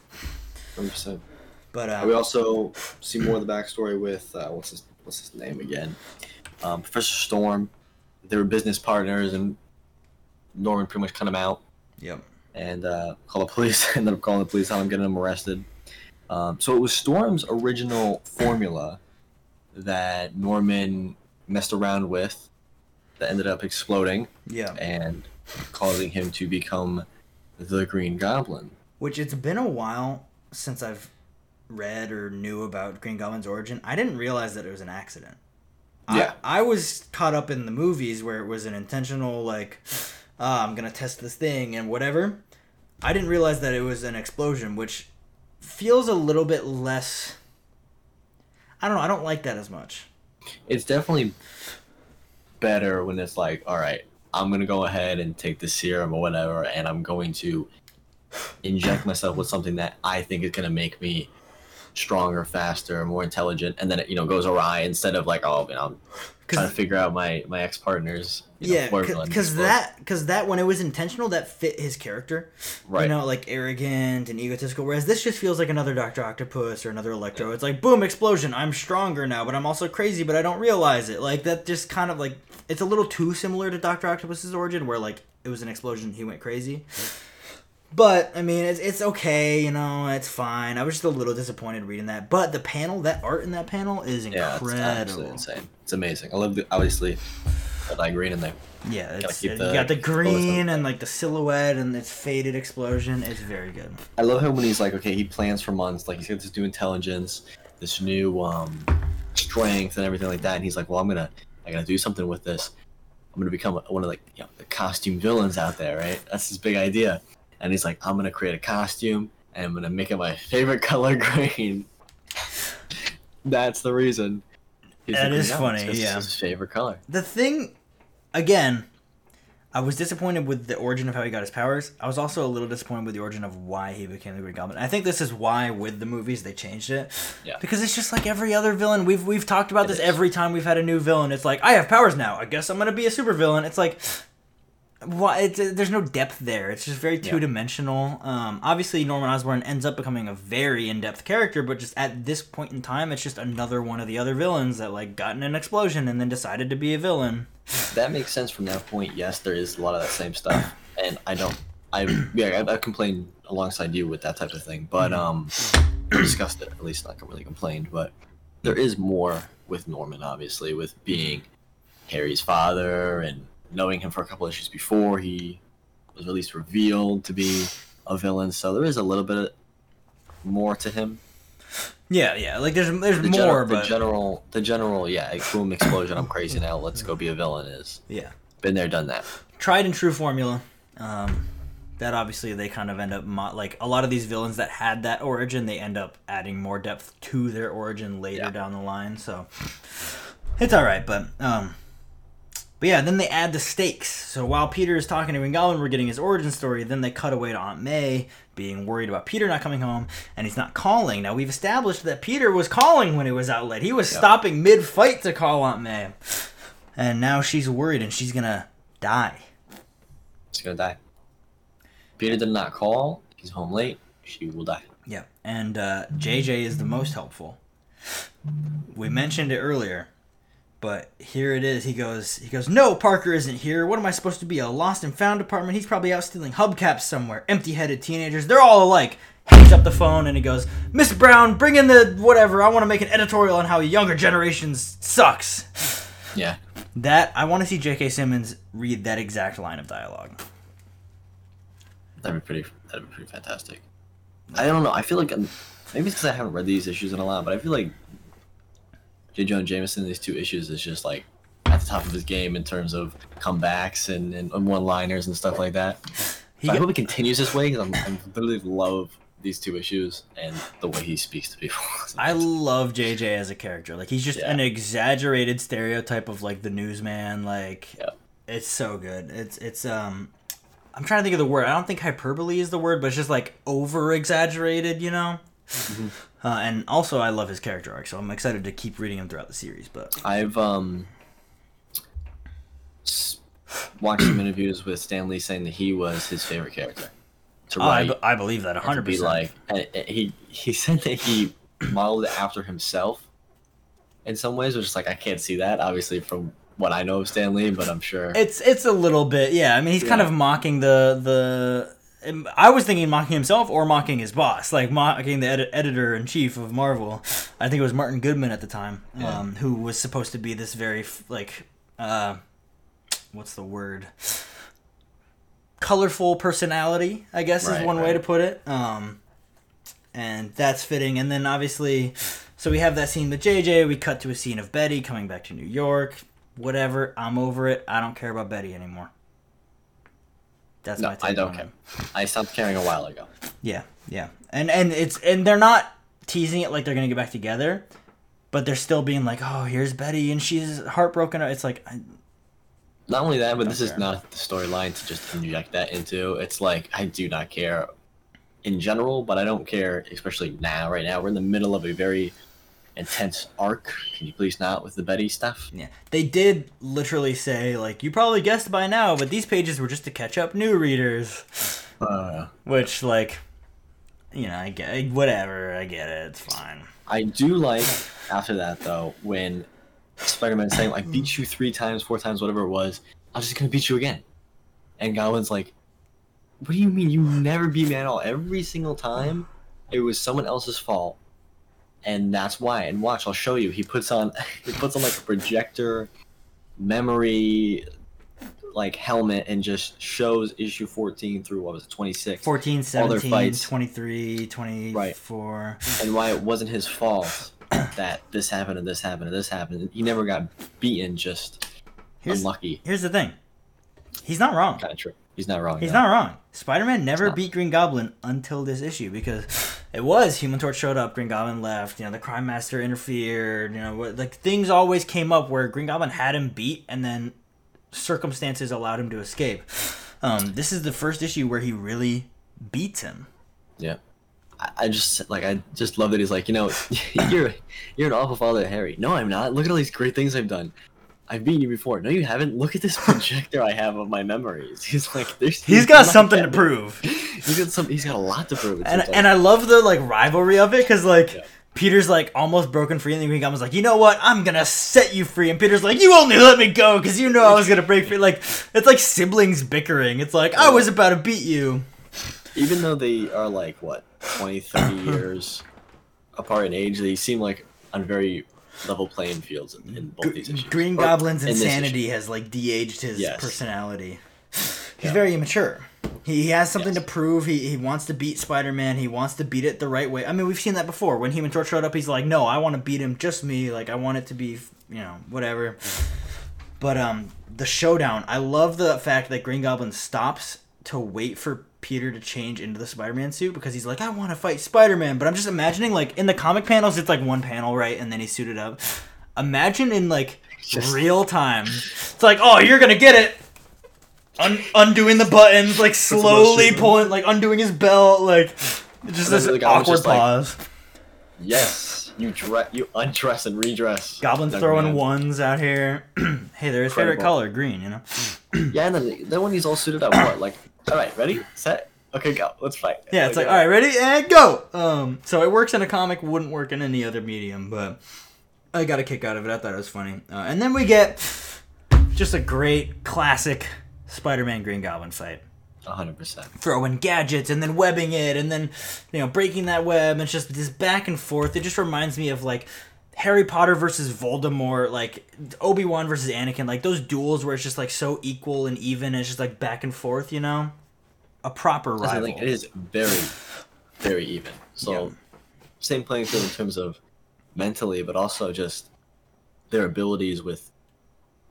Hundred percent. But uh, We also see more of the backstory with uh, what's his what's his name again? Um, Professor Storm. They were business partners, and Norman pretty much cut him out yep. and uh, call the police. ended up calling the police on him, getting him arrested. Um, so it was Storm's original formula that Norman messed around with that ended up exploding Yeah. and causing him to become the Green Goblin. Which it's been a while since I've read or knew about Green Goblin's origin. I didn't realize that it was an accident. Yeah. I, I was caught up in the movies where it was an intentional like, ah, I'm gonna test this thing and whatever. I didn't realize that it was an explosion, which feels a little bit less. I don't know. I don't like that as much. It's definitely better when it's like, all right, I'm gonna go ahead and take the serum or whatever, and I'm going to inject myself with something that I think is gonna make me stronger, faster, more intelligent, and then it you know goes awry instead of like, oh, you know, I'm trying to figure out my my ex partner's you know, yeah, because that because that when it was intentional, that fit his character. Right. You know, like arrogant and egotistical. Whereas this just feels like another Doctor Octopus or another Electro. It's like boom, explosion. I'm stronger now, but I'm also crazy, but I don't realize it. Like that, just kind of like it's a little too similar to Doctor Octopus's origin, where like it was an explosion, he went crazy. But I mean, it's it's okay. You know, it's fine. I was just a little disappointed reading that. But the panel, that art in that panel is incredible. yeah, it's absolutely insane. It's amazing. I love the obviously got that green in there. Yeah, it's, keep you got the the green and like the silhouette and its faded explosion. It's very good. I love how when he's like, okay, he plans for months, like he's got this new intelligence, this new um, strength, and everything like that, and he's like, well, I'm gonna, I gotta do something with this. I'm gonna become one of like, you know, the costume villains out there, right? That's his big idea, and he's like, I'm gonna create a costume, and I'm gonna make it my favorite color, green. That's the reason. He's That the is Goblin, funny, yeah. his favorite color. The thing, again, I was disappointed with the origin of how he got his powers. I was also a little disappointed with the origin of why he became the Green Goblin. I think this is why with the movies they changed it. Yeah. Because it's just like every other villain. We've we've talked about It this is. every time we've had a new villain. It's like I have powers now. I guess I'm gonna be a super villain. It's like well, it's, there's no depth there. It's just very two dimensional. Um, obviously, Norman Osborn ends up becoming a very in depth character, but just at this point in time, it's just another one of the other villains that like got in an explosion and then decided to be a villain. That makes sense from that point. Yes, there is a lot of that same stuff, and I don't. I yeah, I, I complained alongside you with that type of thing, but um, discussed it at least. Not really complained, but there is more with Norman, obviously, with being Harry's father and knowing him for a couple issues before he was at least revealed to be a villain. So there is a little bit more to him. Yeah, yeah. Like there's there's The, more, gener- but the general, the general, yeah, boom explosion. I'm crazy now. Let's go be a villain. Is yeah, been there, done that. tried and true formula. Um, that obviously they kind of end up mo- like a lot of these villains that had that origin, they end up adding more depth to their origin later Yeah. down the line. So it's all right, but um, but yeah, then they add the stakes. So while Peter is talking to Green we're getting his origin story. Then they cut away to Aunt May being worried about Peter not coming home, and he's not calling. Now we've established that Peter was calling when he was out late. He was stopping mid fight to call Aunt May, and now she's worried and she's gonna die. She's gonna die. Peter did not call. He's home late. She will die. Yeah, and uh, JJ is the most helpful. We mentioned it earlier, but here it is. He goes, he goes. No, Parker isn't here. What am I supposed to be? A lost and found department? He's probably out stealing hubcaps somewhere. Empty-headed teenagers. They're all alike. Hangs up the phone and he goes, Miss Brown, bring in the whatever. I want to make an editorial on how younger generations sucks. Yeah. That I want to see J.K. Simmons read that exact line of dialogue. That'd be pretty. That'd be pretty fantastic. I don't know. I feel like um, maybe it's because I haven't read these issues in a lot, but I feel like J. Jonah Jameson these two issues is just like at the top of his game in terms of comebacks and, and, one-liners and stuff like that. He I hope he continues this way because I'm, I literally love these two issues and the way he speaks to people. I love JJ as a character. Like he's just Yeah. an exaggerated stereotype of like the newsman. Like Yeah. it's so good. It's it's um I'm trying to think of the word. I don't think hyperbole is the word, but it's just like over exaggerated, you know? Uh, and also I love his character arc, so I'm excited to keep reading him throughout the series, but I've um watched some interviews with Stan Lee saying that he was his favorite character to I, write. be- I believe that 100%. be like and, and he he said that he modeled it after himself in some ways which is like i can't see that obviously from what i know of Stan Lee but i'm sure It's it's a little bit, yeah. I mean, he's kind of mocking the the. I was thinking mocking himself or mocking his boss, like mocking the edi- editor in chief of Marvel. I think it was Martin Goodman at the time, Yeah. um, who was supposed to be this very like, uh, what's the word? Colorful personality, I guess is Right, one way to put it. Um, and that's fitting. And then obviously, so we have that scene with JJ. We cut to a scene of Betty coming back to New York. Whatever, I'm over it. I don't care about Betty anymore. That's no my take i don't on care. It. i stopped caring a while ago. Yeah, yeah, and and it's and they're not teasing it like they're gonna get back together, but they're still being like, oh, here's Betty and she's heartbroken. It's like, I, not only that but this is not the storyline to just inject that into. It's like i do not care in general but i don't care especially now right now. We're in the middle of a very intense arc can you please not with the betty stuff yeah, they did literally say like, you probably guessed by now, but these pages were just to catch up new readers. uh, Which like, you know, I get whatever. I get it. It's fine. I do like after that though when Spider-Man saying like beat you three times, four times, whatever it was. I'm just gonna beat you again, and Goblin's like, "What do you mean you never beat me at all? Every single time, it was someone else's fault, and that's why." And watch, I'll show you. He puts on he puts on like a projector memory like helmet and just shows issue 14 through what was it 26 14, All their 17, fights. 23, 24. and why it wasn't his fault that this happened and this happened and this happened. He never got beaten, just Here's, unlucky. here's the thing. He's not wrong. Kind of true. He's not wrong. He's no. not wrong. Spider-Man never beat Green Goblin until this issue because it was Human Torch showed up, Green Goblin left. You know, the Crime Master interfered. You know, like things always came up where Green Goblin had him beat, and then circumstances allowed him to escape. Um, this is the first issue where he really beats him. Yeah. I, I just like I just love that he's like you know you're you're an awful father Harry. No, I'm not. Look at all these great things I've done. I've beaten you before. No, you haven't. Look at this projector I have of my memories. He's like, there's. He's got something to prove. He's got some. He's got a lot to prove. And and I love the like rivalry of it because like. Yeah. Peter's like almost broken free, and the Green Goblin's like, you know what? I'm gonna set you free. And Peter's like, you only let me go because you know I was gonna break free. Like it's like siblings bickering. It's like I was about to beat you. Even though they are like what 20, 30 years apart in age, they seem like on very level playing fields in, in both these issues. Green Goblin's in insanity has like de-aged his Yes. personality. He's Yeah. very immature. He, he has something Yes. to prove. He, he wants to beat Spider Man. He wants to beat it the right way. I mean, we've seen that before. When Human Torch showed up, he's like, "No, I want to beat him, just me. Like, I want it to be, you know, whatever." But um, the showdown. I love the fact that Green Goblin stops to wait for Peter to change into the Spider Man suit because he's like, "I want to fight Spider Man." But I'm just imagining, like, in the comic panels, it's like one panel, right, and then he's suited up. Imagine in like Just- real time. It's like, oh, you're gonna get it. Un- undoing the buttons, like slowly pulling, like undoing his belt, like just this goblin's awkward just like- pause. Yes, you dress, you undress and redress. Goblins throwing man. ones out here. hey, they're his favorite color, green. You know. Yeah, and then, then when he's all suited up, what? Like, all right, ready, set, okay, go, let's fight. Yeah, it's like, uh, all right, ready and go. Um, so it works in a comic, wouldn't work in any other medium, but I got a kick out of it. I thought it was funny. Uh, and then we get just a great classic Spider-Man Green Goblin fight. hundred percent. throwing gadgets and then webbing it and then you know breaking that web and it's just this back and forth it just reminds me of like harry potter versus voldemort like obi-wan versus anakin like those duels where it's just like so equal and even and it's just like back and forth you know a proper I rival think it is very, very even. So, Yeah. same playing field in terms of mentally, but also just their abilities with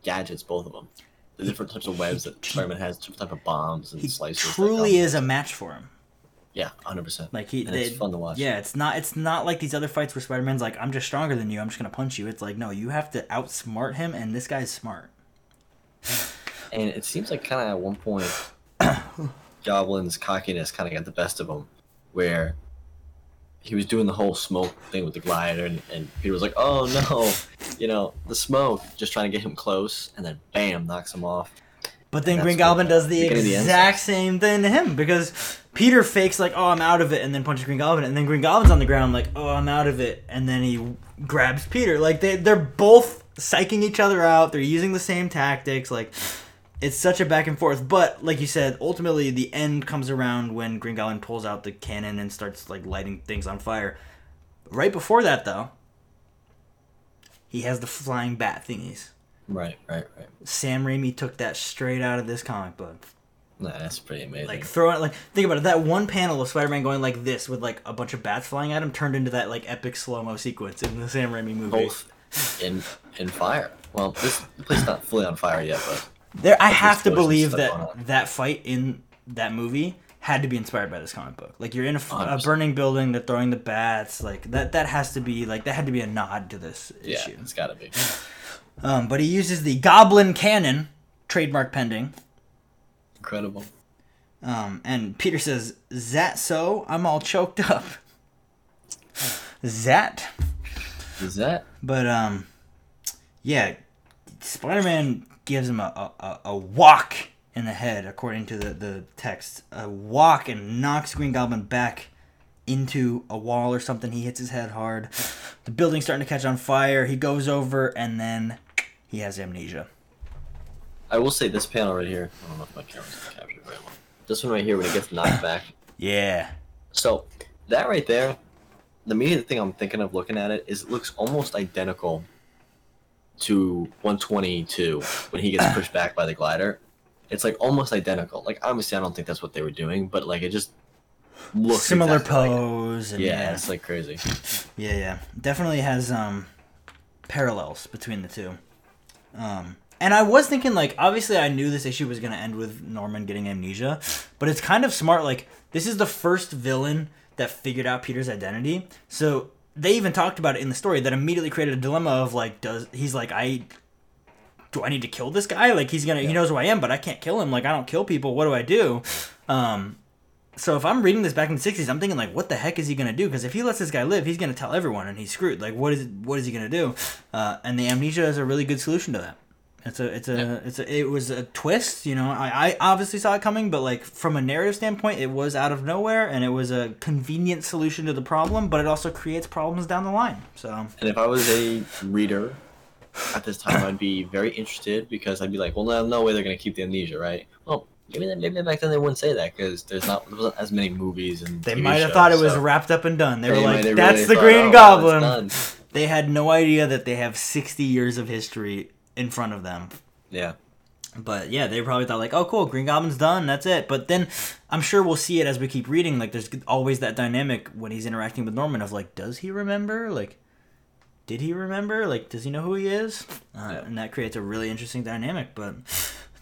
gadgets. Both of them, the different types of webs that Spider-Man has, different type of bombs and he slices. truly is a match for him Yeah, hundred percent. like he and it's fun to watch. yeah it's not it's not like these other fights where spider-man's like i'm just stronger than you i'm just gonna punch you it's like no you have to outsmart him and this guy's smart And it seems like kind of at one point, Goblin's cockiness kind of got the best of him, where he was doing the whole smoke thing with the glider, and, and Peter was like, "Oh no, you know the smoke," just trying to get him close, and then bam, knocks him off. But then Green Goblin does the exact same thing to him because Peter fakes like, "Oh, I'm out of it," and then punches Green Goblin, and then Green Goblin's on the ground like, "Oh, I'm out of it," and then he grabs Peter. Like they they're both psyching each other out. They're using the same tactics. Like it's such a back and forth. But like you said, ultimately the end comes around when Green Goblin pulls out the cannon and starts like lighting things on fire. Right before that, though, he has the flying bat thingies. Right, right, right. Sam Raimi took that straight out of this comic book. Nah, that's pretty amazing. Like throwing like think about it. That one panel of Spider-Man going like this with like a bunch of bats flying at him turned into that like epic slow mo sequence in the Sam Raimi movie. both in in fire. Well, this place not fully on fire yet, but There, I have to believe that that fight in that movie had to be inspired by this comic book. Like you're in a, 100%. burning building, they're throwing the bats. Like that, that has to be like that had to be a nod to this yeah, issue. it's got to be. Um, but he uses the Goblin Cannon, trademark pending. Incredible. Um, and Peter says, "Zat so? I'm all choked up." Zat. Is that But um, yeah, Spider-Man gives him a, a, a- a walk in the head, according to the, the text. A walk and knocks Green Goblin back into a wall or something. He hits his head hard. The building's starting to catch on fire. He goes over and then he has amnesia. I will say this panel right here. I don't know if my camera's gonna capture it very well. This one right here when he gets knocked back. Yeah. So that right there, the immediate thing I'm thinking of looking at it is it looks almost identical to 122 when he gets pushed back by the glider. It's like almost identical. Like obviously I don't think that's what they were doing, but like it just looks Similar exactly like it. pose. and Yeah, it's like crazy. Yeah, yeah. Definitely has um parallels between the two. Um and I was thinking like obviously I knew this issue was going to end with Norman getting amnesia, but it's kind of smart like this is the first villain that figured out Peter's identity. So they even talked about it in the story that immediately created a dilemma of like does he's like I do I need to kill this guy? Like he's going to he knows who I am, but I can't kill him. Like I don't kill people. What do I do? Um so if I'm reading this back in the '60s, I'm thinking like, what the heck is he gonna do? Because if he lets this guy live, he's gonna tell everyone, and he's screwed. Like, what is what is he gonna do? Uh, and the amnesia is a really good solution to that. It's a it's a it's a it was a twist, you know. I, I obviously saw it coming, but like from a narrative standpoint, it was out of nowhere and it was a convenient solution to the problem, but it also creates problems down the line. So And if I was a reader at this time, I'd be very interested because I'd be like, well, no, no way they're gonna keep the amnesia, right? Well, maybe then, maybe back then they wouldn't say that because there's not there wasn't as many movies and they TV might have shows, thought it was so wrapped up and done. They were like, "That's really the Green "Oh, Goblin." done. They had no idea that they have 60 years of history in front of them. Yeah. But yeah, they probably thought like, "Oh, cool, Green Goblin's done. That's it." But then I'm sure we'll see it as we keep reading. Like, there's always that dynamic when he's interacting with Norman of like, does he remember? Like, did he remember? Like, does he know who he is? Uh, Yeah. And that creates a really interesting dynamic. But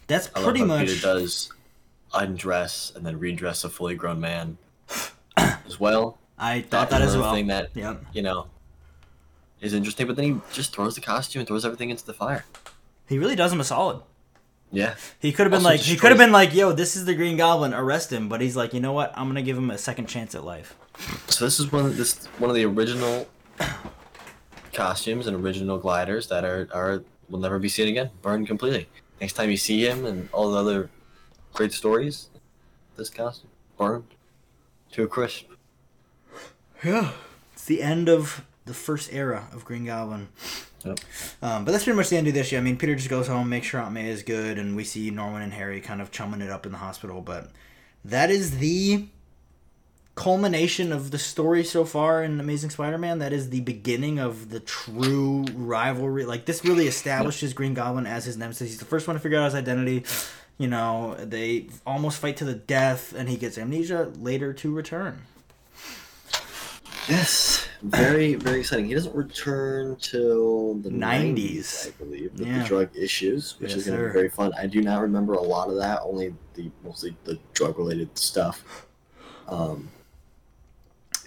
that's I pretty much. Peter does undress and then redress a fully grown man as well. I thought That's that as well. Thing that Yep. you know is interesting, but then he just throws the costume and throws everything into the fire. He really does him a solid. Yeah. He could have been Also like, he could have been like, "Yo, this is the Green Goblin. Arrest him." But he's like, you know what? I'm gonna give him a second chance at life. So this is one of this one of the original costumes and original gliders that are are will never be seen again, burned completely. Next time you see him and all the other great stories, this costume burned to a crisp. Yeah. It's the end of the first era of Green Goblin. Yep. Um, but that's pretty much the end of this year. I mean, Peter just goes home, makes sure Aunt May is good, and we see Norman and Harry kind of chumming it up in the hospital. But that is the culmination of the story so far in Amazing Spider-Man. That is the beginning of the true rivalry. Like this really establishes Green Goblin as his nemesis. He's the first one to figure out his identity. You know, they almost fight to the death, and he gets amnesia later to return. Yes, very very exciting. He doesn't return till the 90s. 90s, I believe, with Yeah. the drug issues, which Yes, is going to be very fun. I do not remember a lot of that, only the mostly the drug related stuff. Um,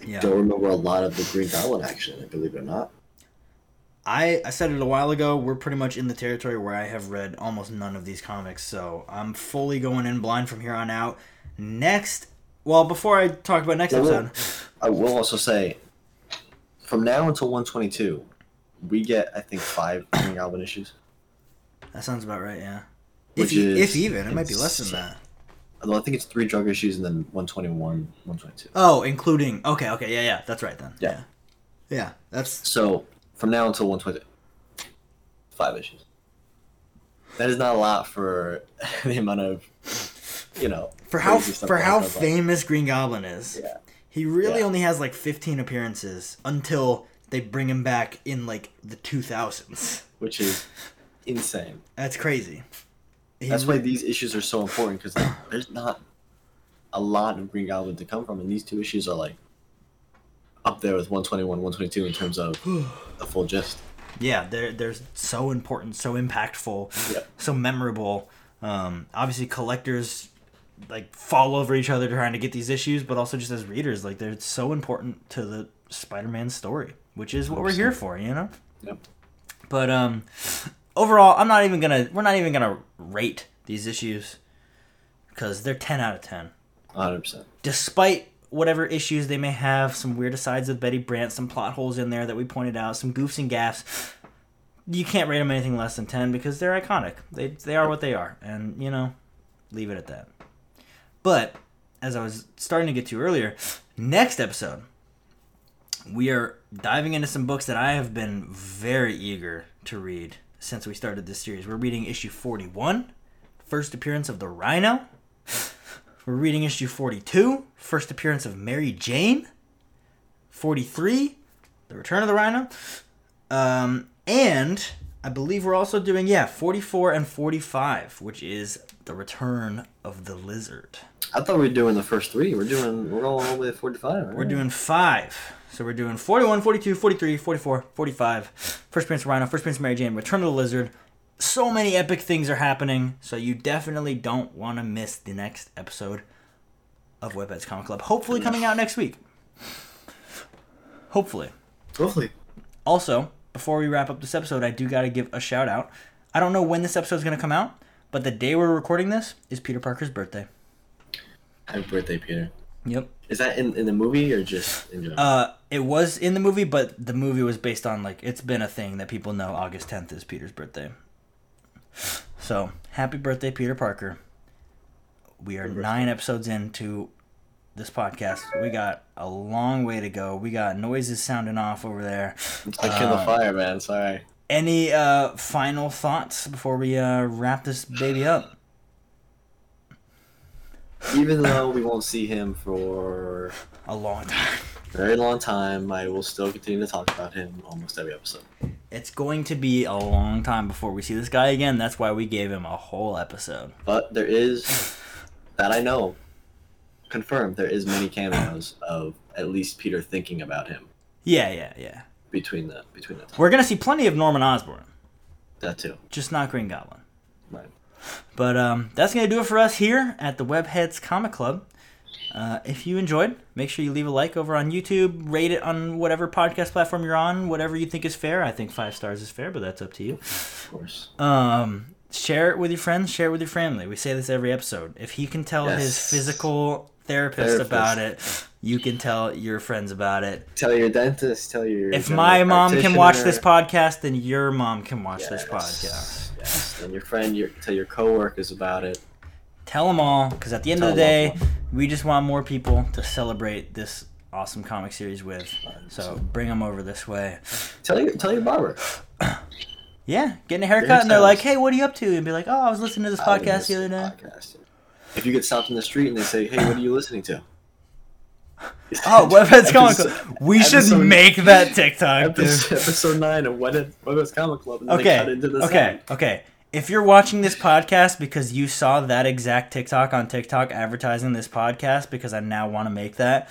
Yeah. Don't remember a lot of the Green Goblin action, believe it or not. I, I said it a while ago. We're pretty much in the territory where I have read almost none of these comics, so I'm fully going in blind from here on out. Next, well, before I talk about next episode, I will also say, from now until 122, we get I think five Green Goblin issues. that sounds about right. Yeah, if, Which e- is if even, it might be less than that. Although I think it's three drug issues and then 121, 122. Oh, including okay, okay, yeah, yeah, that's right then. Yeah. yeah, yeah that's So from now until 122, five issues. That is not a lot for the amount of, you know, for how for how famous Green Goblin is. Yeah. He really Yeah. only has like 15 appearances until they bring him back in like the 2000s. which is insane. That's crazy. He That's why these issues are so important because like, there's not a lot of Green Goblin to come from, and these two issues are like up there with 121, 122 in terms of the full gist. yeah, they're they're so important, so impactful, so memorable. Um, obviously, collectors like fall over each other trying to get these issues, but also just as readers, like they're so important to the Spider-Man story, which is what we're here for, you know. Yep. But um, overall, I'm not even gonna we're not even gonna rate these issues because they're 10 out of 10 100%. despite whatever issues they may have, some weird asides with Betty Brant, some plot holes in there that we pointed out, some goofs and gaffs. You can't rate them anything less than ten because they're iconic. They they are what they are, and you know, leave it at that. But as I was starting to get to earlier, next episode we are diving into some books that I have been very eager to read since we started this series. We're reading issue 41, first appearance of the Rhino. We're reading issue 42, first appearance of Mary Jane. 43, The Return of the Rhino. Um, and I believe we're also doing, yeah, 44 and 45, which is The Return of the Lizard. I thought we were doing the first three. We're doing, we're all the way to 45. Right? We're doing five. So we're doing 41, 42, 43, 44, 45. First Prince of Rhino, First Prince of Mary Jane, Return of the Lizard. So many epic things are happening, so you definitely don't want to miss the next episode of Webheads Comic Club. Hopefully coming out next week. Hopefully. Hopefully. Also, before we wrap up this episode, I do got to give a shout out. I don't know when this episode is going to come out, but the day we're recording this is Peter Parker's birthday. Happy birthday, Peter. Yep. Is that in, in the movie or just in general? Uh, it was in the movie, but the movie was based on like it's been a thing that people know. August tenth is Peter's birthday. So happy birthday, Peter Parker. We are nine episodes into this podcast. We got a long way to go. We got noises sounding off over there. I killed the fire, man. Sorry. Any uh, final thoughts before we uh, wrap this baby up? Even though we won't see him for A long time. very long time, I will still continue to talk about him almost every episode. It's going to be a long time before we see this guy again. That's why we gave him a whole episode. But there is that I know confirmed there is many cameos of at least Peter thinking about him Yeah, yeah, yeah. Between the between the time. We're gonna see plenty of Norman Osborn, That too. just not Green Goblin. Right. But um, that's going to do it for us here at the Webheads Comic Club. Uh, if you enjoyed, make sure you leave a like over on YouTube, rate it on whatever podcast platform you're on, whatever you think is fair. I think five stars is fair, but that's up to you. Of course. Um, share it with your friends, share it with your family. We say this every episode. If he can tell his physical therapist, Therapist. about it, you can tell your friends about it. Tell your dentist. Tell your. If my mom can watch this podcast, then your mom can watch this podcast. Yes. And your friend, your tell your coworkers about it. Tell them all, because at the end Tell of the day, we just want more people to celebrate this awesome comic series with. So bring them over this way. Tell your tell your barber. Yeah, getting a haircut, and they're like, "Hey, what are you up to?" And be like, "Oh, I was listening to this I podcast the other day." to podcasts. If you get stopped in the street and they say, "Hey, what are you listening to?" Oh, Webheads Comic Club. We should episode- make that TikTok. Episode, episode nine of Webheads Webheads Comic Club. And then they Okay, cut into the okay, okay. If you're watching this podcast because you saw that exact TikTok on TikTok advertising this podcast, because I now want to make that,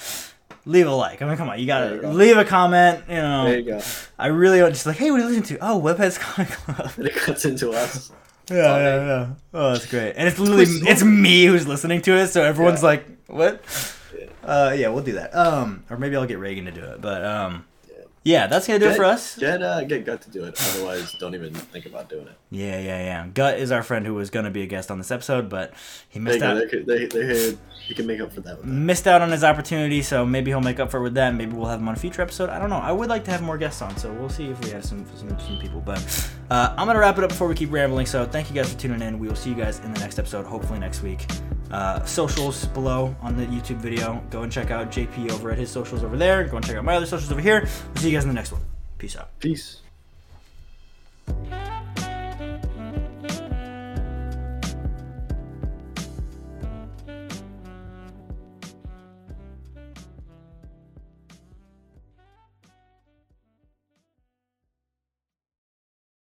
leave a like. I mean, come on, you gotta you go. leave a comment. You know, There you go. I really want just like, hey, what are you listening to? Oh, Webheads Comic Club. And it cuts into us. Yeah, yeah, yeah. Oh, that's great. And it's literally it's me who's listening to it, so everyone's Yeah. like, "What?" Yeah. Uh, yeah, we'll do that. Um, or maybe I'll get Reagan to do it. But um, Yeah. that's gonna do it for us. Get uh, get Gut to do it. Otherwise, don't even think about doing it. Yeah, yeah, yeah. Gut is our friend who was gonna be a guest on this episode, but he missed out. They, they, they, can make up for that. With that. Missed out on his opportunity, so maybe he'll make up for it with that. Maybe we'll have him on a future episode. I don't know. I would like to have more guests on, so we'll see if we have some some, some people. But uh, I'm gonna wrap it up before we keep rambling. So thank you guys for tuning in. We will see you guys in the next episode, hopefully next week. Uh, socials below on the YouTube video. Go and check out JP over at his socials over there. Go and check out my other socials over here. We'll see you guys in the next one. Peace out. Peace.